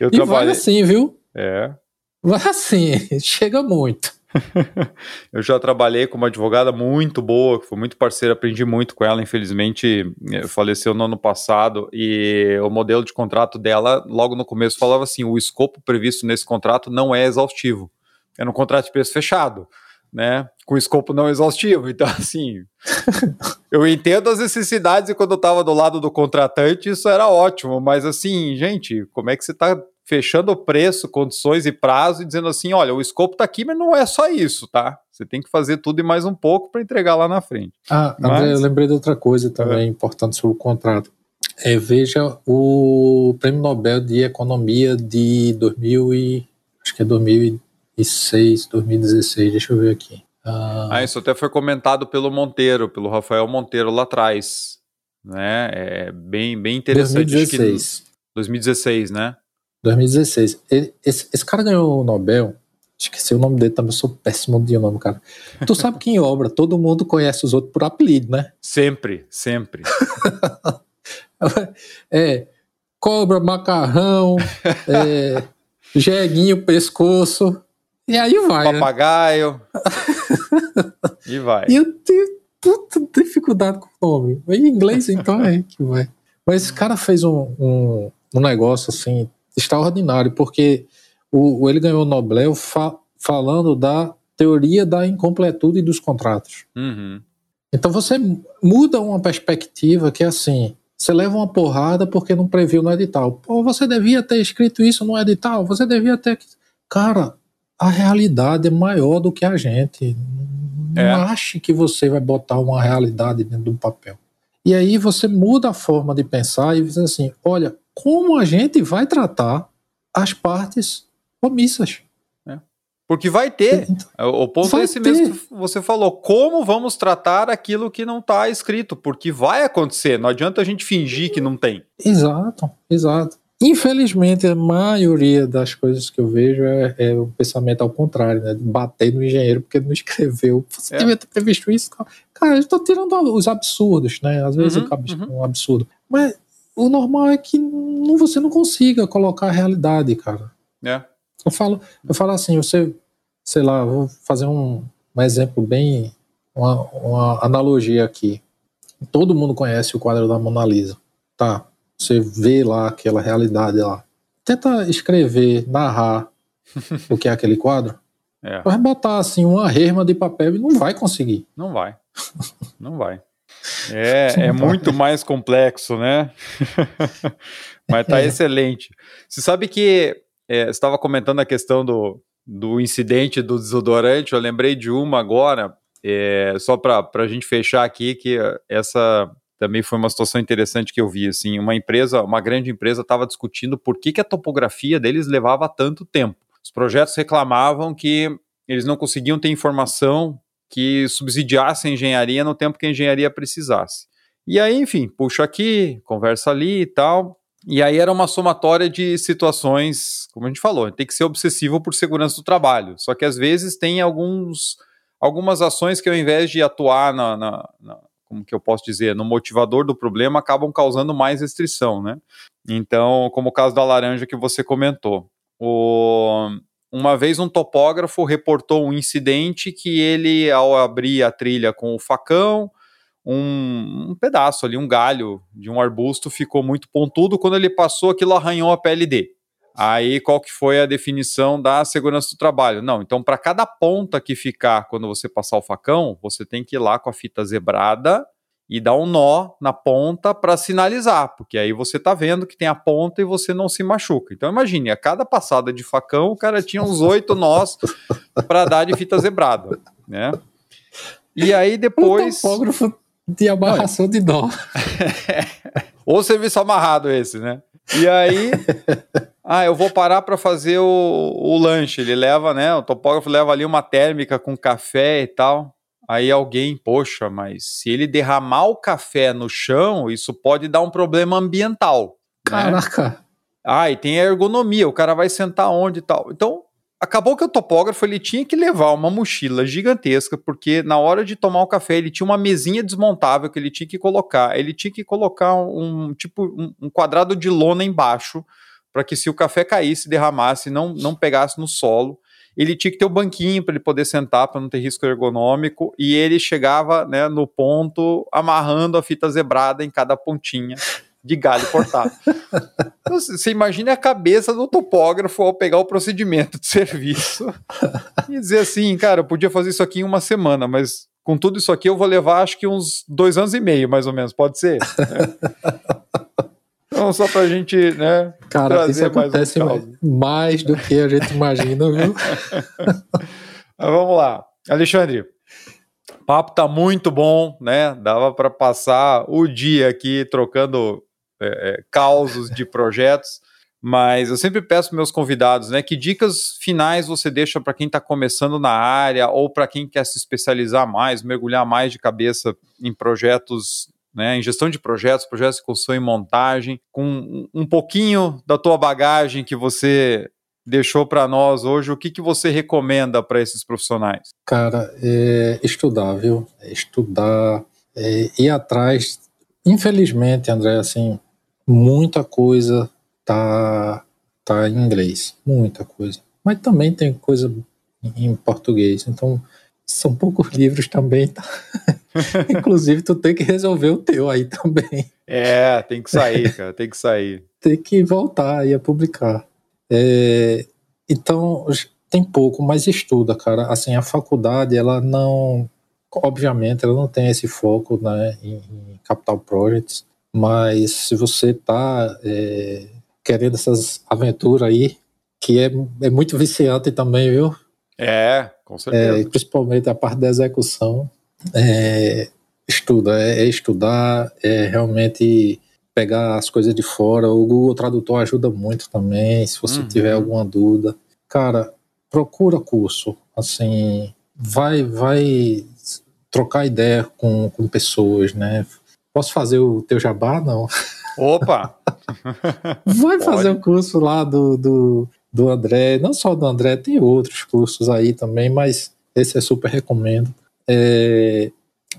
Eu e trabalhei... vai assim, viu? É. Vai assim, *laughs* chega muito. *laughs* eu já trabalhei com uma advogada muito boa, que foi muito parceira, aprendi muito com ela. Infelizmente, eh, faleceu no ano passado. E o modelo de contrato dela, logo no começo, falava assim: o escopo previsto nesse contrato não é exaustivo. Era um contrato de preço fechado, né? Com escopo não exaustivo. Então, *laughs* assim, eu entendo as necessidades e quando eu estava do lado do contratante, isso era ótimo. Mas, assim, gente, como é que você está fechando o preço, condições e prazo e dizendo assim, olha, o escopo está aqui, mas não é só isso, tá? Você tem que fazer tudo e mais um pouco para entregar lá na frente. Ah, mas... André, eu lembrei de outra coisa também é. importante sobre o contrato. É, veja o Prêmio Nobel de Economia de 2000 e, acho que é 2006, 2016, deixa eu ver aqui. Ah, ah, isso até foi comentado pelo Monteiro, pelo Rafael Monteiro lá atrás, né? É bem, bem interessante. 2016. 2016, né? 2016. Ele, esse, esse cara ganhou o Nobel, esqueci o nome dele também, eu sou péssimo de nome, cara. Tu sabe que em obra todo mundo conhece os outros por apelido, né? Sempre, sempre. *laughs* é, cobra, macarrão, é, jeguinho, pescoço, e aí vai. Né? Papagaio. Né? e vai. E eu tenho puta dificuldade com o nome. Em inglês, então é que vai. Mas esse cara fez um, um, um negócio assim extraordinário, porque o, ele ganhou o Nobel fa, falando da teoria da incompletude dos contratos. Uhum. Então você muda uma perspectiva que é assim: você leva uma porrada porque não previu no edital. Pô, você devia ter escrito isso no edital, você devia ter. Cara, a realidade é maior do que a gente. Não é. ache que você vai botar uma realidade dentro do papel. E aí você muda a forma de pensar e diz assim: olha, como a gente vai tratar as partes omissas? É. Porque vai ter. Então, o ponto vai é esse ter. mesmo que você falou. Como vamos tratar aquilo que não está escrito? Porque vai acontecer. Não adianta a gente fingir que não tem. Exato, exato. Infelizmente, a maioria das coisas que eu vejo é, é o pensamento ao contrário, né? Bater no engenheiro porque não escreveu. Você é. devia ter previsto isso. Cara, eu estou tirando os absurdos, né? Às vezes uhum, acaba uhum. um absurdo. Mas o normal é que não, você não consiga colocar a realidade, cara. É. Eu falo, eu falo assim, você, sei lá, vou fazer um, um exemplo bem, uma, uma analogia aqui. Todo mundo conhece o quadro da Mona Lisa, tá? Você vê lá aquela realidade lá. Tenta escrever, narrar *laughs* o que é aquele quadro. É. Vai botar assim uma rema de papel e não vai conseguir. Não vai. *laughs* Não vai. É, é muito mais complexo, né? *laughs* Mas tá é. excelente. Você sabe que é, você estava comentando a questão do, do incidente do desodorante, eu lembrei de uma agora, é, só para a gente fechar aqui, que essa também foi uma situação interessante que eu vi, assim, uma empresa, uma grande empresa estava discutindo por que, que a topografia deles levava tanto tempo. Os projetos reclamavam que eles não conseguiam ter informação que subsidiasse a engenharia no tempo que a engenharia precisasse. E aí, enfim, puxa aqui, conversa ali e tal. E aí era uma somatória de situações, como a gente falou, tem que ser obsessivo por segurança do trabalho. Só que às vezes tem alguns, algumas ações que ao invés de atuar na, na, na como que eu posso dizer, no motivador do problema, acabam causando mais restrição, né? Então, como o caso da laranja que você comentou. O, uma vez um topógrafo reportou um incidente que ele, ao abrir a trilha com o facão, um, um, pedaço ali, um galho de um arbusto ficou muito pontudo. Quando ele passou, aquilo arranhou a PLD. Aí, qual que foi a definição da segurança do trabalho? Não, então para cada ponta que ficar quando você passar o facão, você tem que ir lá com a fita zebrada e dar um nó na ponta para sinalizar, porque aí você tá vendo que tem a ponta e você não se machuca. Então imagine, a cada passada de facão, o cara tinha uns oito nós para dar de fita zebrada, né? E aí depois... Um topógrafo de amarração de nó. *laughs* Ou serviço amarrado esse, né? E aí, *laughs* ah, eu vou parar para fazer o, o lanche. Ele leva, né? O topógrafo leva ali uma térmica com café e tal. Aí alguém, poxa, mas se ele derramar o café no chão, isso pode dar um problema ambiental. Né? Caraca. Né? Ah, e tem a ergonomia, o cara vai sentar onde e tal. Então, acabou que o topógrafo ele tinha que levar uma mochila gigantesca, porque na hora de tomar o café ele tinha uma mesinha desmontável que ele tinha que colocar. Ele tinha que colocar um tipo um, um quadrado de lona embaixo para que se o café caísse, derramasse, não não pegasse no solo. Ele tinha que ter o um banquinho para ele poder sentar para não ter risco ergonômico e ele chegava né, no ponto amarrando a fita zebrada em cada pontinha de galho cortado. *laughs* Então, você imagina a cabeça do topógrafo ao pegar o procedimento de serviço e dizer assim, cara, eu podia fazer isso aqui em uma semana, mas com tudo isso aqui eu vou levar acho que uns dois anos e meio, mais ou menos, pode ser? *laughs* Então, só pra gente, né? Cara, isso acontece mais, mais do que a gente imagina, viu? *laughs* Mas vamos lá. Alexandre, o papo tá muito bom, né? Dava para passar o dia aqui trocando é, é causos de projetos, mas eu sempre peço meus convidados, né, que dicas finais você deixa para quem está começando na área ou para quem quer se especializar mais, mergulhar mais de cabeça em projetos né, em gestão de projetos, projetos de construção e montagem, com um pouquinho da tua bagagem que você deixou para nós hoje, o que, que você recomenda para esses profissionais? Cara, é estudar, viu? É estudar, é ir atrás. Infelizmente, André, assim, muita coisa tá, tá em inglês, muita coisa. Mas também tem coisa em português. Então, são poucos *laughs* livros também, tá? *laughs* Inclusive, tu tem que resolver o teu aí também. É, tem que sair, cara, tem que sair. tem que voltar aí a publicar. É, então, tem pouco, mas estuda, cara. Assim, a faculdade, ela não. Obviamente, ela não tem esse foco né, em, em capital projects, mas se você tá é, querendo essas aventuras aí, que é, é muito viciante também, viu? É, com certeza. É, principalmente a parte da execução. É, estuda, é, é, estudar, é realmente pegar as coisas de fora. O Google Tradutor ajuda muito também, se você uhum. tiver alguma dúvida. Cara, procura curso, assim, vai, vai trocar ideia com, com pessoas, né? Posso fazer o teu jabá? Não. Opa! *laughs* vai fazer o um curso lá do, do do André, não só do André, tem outros cursos aí também, mas esse eu super recomendo. É,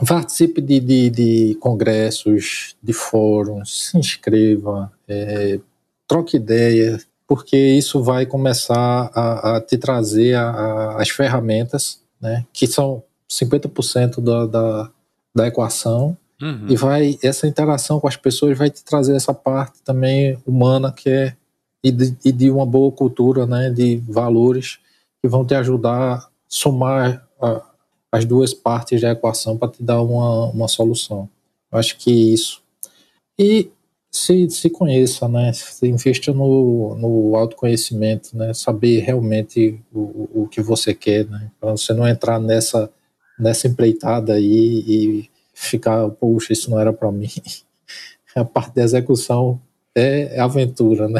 participe de, de, de, congressos, de fóruns, se inscreva, é, troque ideias, porque isso vai começar a, a te trazer a, a, as ferramentas, né, que são 50% da, da, da equação, uhum. e vai essa interação com as pessoas vai te trazer essa parte também humana que é e de, e de uma boa cultura, né, de valores que vão te ajudar a somar a, as duas partes da equação para te dar uma, uma solução. Eu acho que isso. E se, se conheça, né? Se investa no, no autoconhecimento, né? Saber realmente o, o que você quer, né? Para você não entrar nessa, nessa empreitada aí e ficar, poxa, isso não era para mim. *laughs* A parte da execução é aventura, né?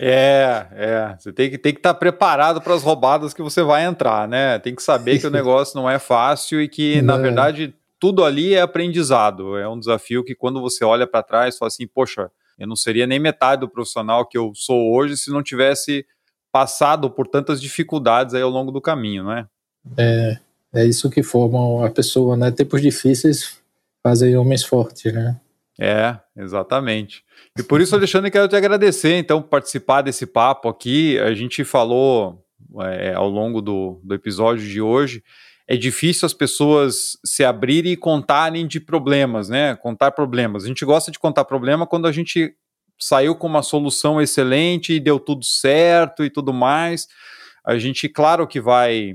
É, é. Você tem que tem que estar tá preparado para as roubadas que você vai entrar, né? Tem que saber que o negócio não é fácil e que, *laughs* na verdade, tudo ali é aprendizado. É um desafio que quando você olha para trás, fala assim, poxa, eu não seria nem metade do profissional que eu sou hoje se não tivesse passado por tantas dificuldades aí ao longo do caminho, né? É, é isso que forma a pessoa, né? Tempos difíceis fazem homens fortes, né? É, exatamente. E por isso, Alexandre, quero te agradecer, então, por participar desse papo aqui. A gente falou é, ao longo do, do episódio de hoje, é difícil as pessoas se abrirem e contarem de problemas, né? Contar problemas. A gente gosta de contar problema quando a gente saiu com uma solução excelente e deu tudo certo e tudo mais. A gente, claro que vai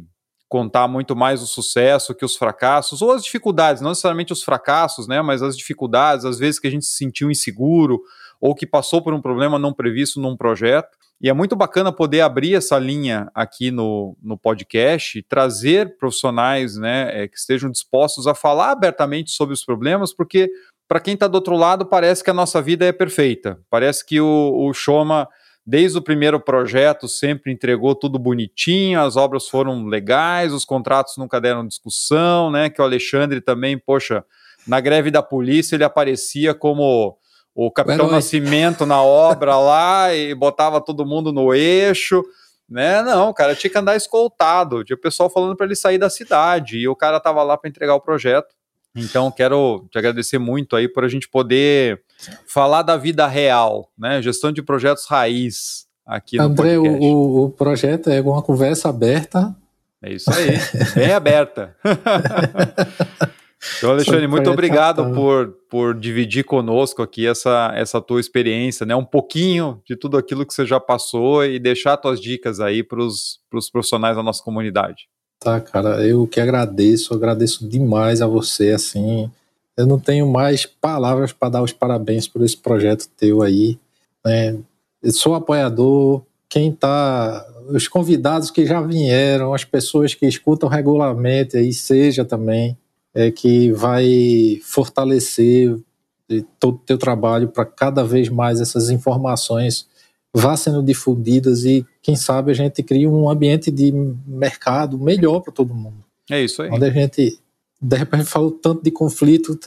contar muito mais o sucesso que os fracassos, ou as dificuldades, não necessariamente os fracassos, né, mas as dificuldades, às vezes que a gente se sentiu inseguro, ou que passou por um problema não previsto num projeto. E é muito bacana poder abrir essa linha aqui no, no podcast, trazer profissionais né, é, que estejam dispostos a falar abertamente sobre os problemas, porque para quem está do outro lado parece que a nossa vida é perfeita, parece que o, o Shoma desde o primeiro projeto sempre entregou tudo bonitinho, as obras foram legais, os contratos nunca deram discussão, né? Que o Alexandre também, poxa, na greve da polícia ele aparecia como o Capitão Nascimento na obra lá e botava todo mundo no eixo. Né? Não, o cara tinha que andar escoltado. Tinha o pessoal falando para ele sair da cidade e o cara tava lá para entregar o projeto. Então, quero te agradecer muito aí por a gente poder falar da vida real, né? Gestão de projetos raiz aqui no André, podcast. O, o projeto é uma conversa aberta. É isso aí, bem aberta. *laughs* então, Alexandre, muito obrigado por, por dividir conosco aqui essa, essa tua experiência, né? Um pouquinho de tudo aquilo que você já passou e deixar tuas dicas aí para os profissionais da nossa comunidade. Tá, cara, eu que agradeço, agradeço demais a você, assim. Eu não tenho mais palavras para dar os parabéns por esse projeto teu aí, né? Eu sou apoiador, quem tá, os convidados que já vieram, as pessoas que escutam regularmente aí, seja também, é que vai fortalecer todo o teu trabalho para cada vez mais essas informações vá sendo difundidas e quem sabe a gente cria um ambiente de mercado melhor para todo mundo. É isso aí. Onde a gente, de repente, falou tanto de conflito,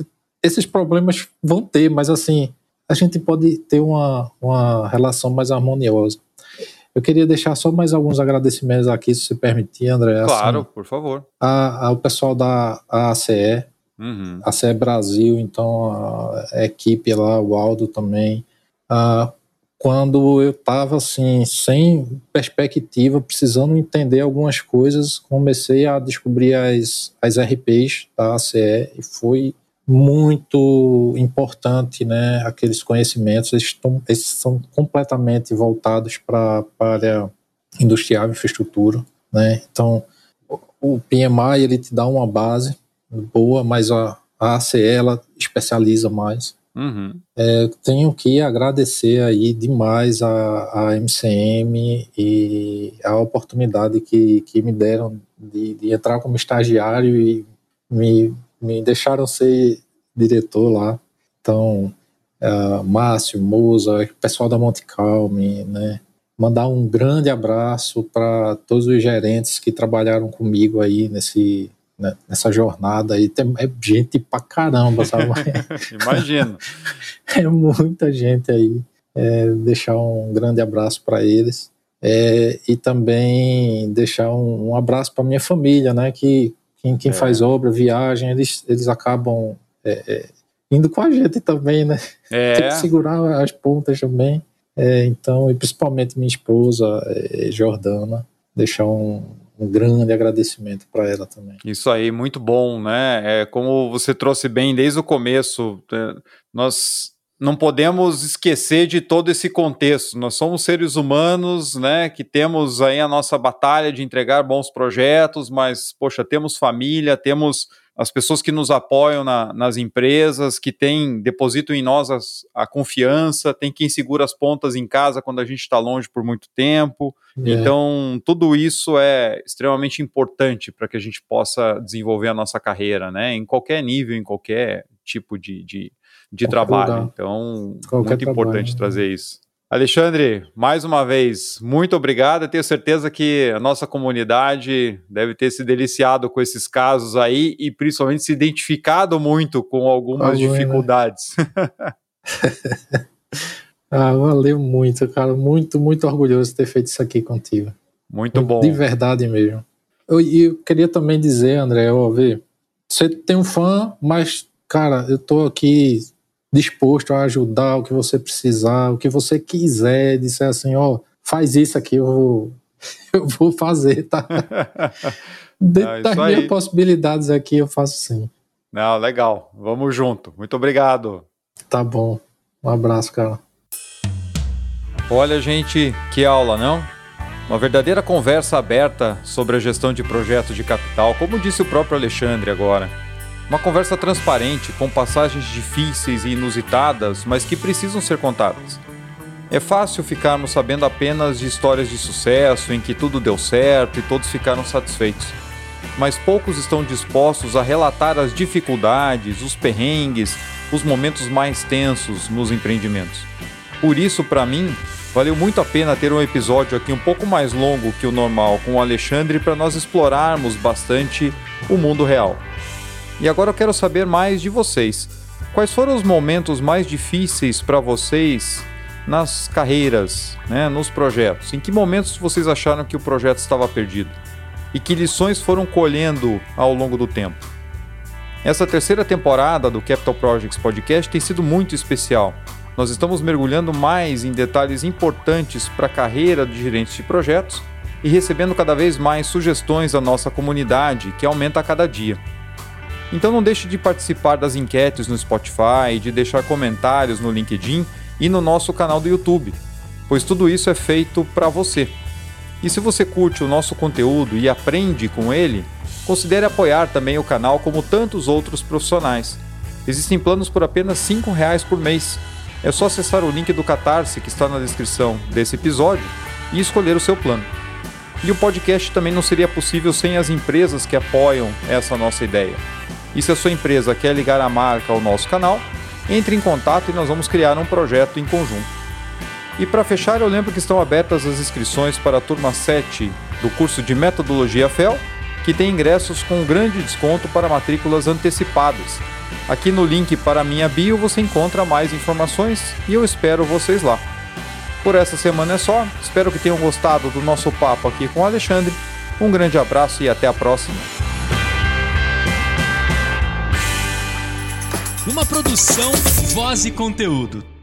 esses problemas vão ter, mas assim, a gente pode ter uma, uma relação mais harmoniosa. Eu queria deixar só mais alguns agradecimentos aqui, se você permitir, André. Claro, assim, por favor. A, ao pessoal da ACE, uhum. ACE Brasil, então a, a equipe lá, o Aldo também, a, quando eu estava assim, sem perspectiva, precisando entender algumas coisas, comecei a descobrir as, as RPs da ACE e foi muito importante, né? Aqueles conhecimentos, eles, estão, eles são completamente voltados para a área industrial, infraestrutura, né? Então, o PMI ele te dá uma base boa, mas a, a ACE ela especializa mais. Uhum. É, tenho que agradecer aí demais a, a MCM e a oportunidade que, que me deram de, de entrar como estagiário e me, me deixaram ser diretor lá. Então, uh, Márcio, Moza, pessoal da Monte Calme, né? Mandar um grande abraço para todos os gerentes que trabalharam comigo aí nesse, né, nessa jornada aí. Tem, é gente pra caramba, sabe? *laughs* Imagino. *laughs* é muita gente aí. É, deixar um grande abraço para eles. É, e também deixar um, um abraço para minha família, né? Que quem, quem é. faz obra, viagem, eles, eles acabam é, é, indo com a gente também, né? É. Tem que segurar as pontas também. Então, e principalmente minha esposa, Jordana, deixar um, um grande agradecimento para ela também. Isso aí, muito bom, né? É, como você trouxe bem desde o começo, é, nós não podemos esquecer de todo esse contexto. Nós somos seres humanos, né, que temos aí a nossa batalha de entregar bons projetos, mas poxa, temos família, temos as pessoas que nos apoiam na, nas empresas, que têm, depositam em nós as, a confiança, tem quem segura as pontas em casa quando a gente está longe por muito tempo. É. Então, tudo isso é extremamente importante para que a gente possa desenvolver a nossa carreira, né? Em qualquer nível, em qualquer tipo de, de, de trabalho. Lugar. Então, qualquer muito trabalho. importante trazer isso. Alexandre, mais uma vez, muito obrigado. Tenho certeza que a nossa comunidade deve ter se deliciado com esses casos aí e principalmente se identificado muito com algumas Algum, dificuldades. Né? *laughs* *laughs* ah, valeu muito, cara. Muito, muito orgulhoso de ter feito isso aqui contigo. Muito bom. De verdade mesmo. Eu, eu queria também dizer, André, ó, ver, você tem um fã, mas, cara, eu tô aqui disposto a ajudar o que você precisar, o que você quiser, disser assim, ó, oh, faz isso aqui, eu vou, *laughs* eu vou fazer, tá? *laughs* Dentro das minhas possibilidades aqui, eu faço sim. Não, legal. Vamos junto. Muito obrigado. Tá bom. Um abraço, cara. Olha, gente, que aula, não? Uma verdadeira conversa aberta sobre a gestão de projetos de capital, como disse o próprio Alexandre agora. Uma conversa transparente, com passagens difíceis e inusitadas, mas que precisam ser contadas. É fácil ficarmos sabendo apenas de histórias de sucesso em que tudo deu certo e todos ficaram satisfeitos. Mas poucos estão dispostos a relatar as dificuldades, os perrengues, os momentos mais tensos nos empreendimentos. Por isso, para mim, valeu muito a pena ter um episódio aqui um pouco mais longo que o normal com o Alexandre para nós explorarmos bastante o mundo real. E agora eu quero saber mais de vocês. Quais foram os momentos mais difíceis para vocês nas carreiras, né, nos projetos? Em que momentos vocês acharam que o projeto estava perdido? E que lições foram colhendo ao longo do tempo? Essa terceira temporada do Capital Projects Podcast tem sido muito especial. Nós estamos mergulhando mais em detalhes importantes para a carreira de gerentes de projetos e recebendo cada vez mais sugestões da nossa comunidade, que aumenta a cada dia. Então não deixe de participar das enquetes no Spotify, de deixar comentários no LinkedIn e no nosso canal do YouTube, pois tudo isso é feito para você. E se você curte o nosso conteúdo e aprende com ele, considere apoiar também o canal como tantos outros profissionais. Existem planos por apenas R$ reais por mês. É só acessar o link do Catarse que está na descrição desse episódio e escolher o seu plano. E o podcast também não seria possível sem as empresas que apoiam essa nossa ideia. E se a sua empresa quer ligar a marca ao nosso canal, entre em contato e nós vamos criar um projeto em conjunto. E para fechar, eu lembro que estão abertas as inscrições para a turma 7 do curso de Metodologia FEL, que tem ingressos com grande desconto para matrículas antecipadas. Aqui no link para minha bio você encontra mais informações e eu espero vocês lá. Por essa semana é só, espero que tenham gostado do nosso papo aqui com o Alexandre. Um grande abraço e até a próxima. Uma produção, voz e conteúdo.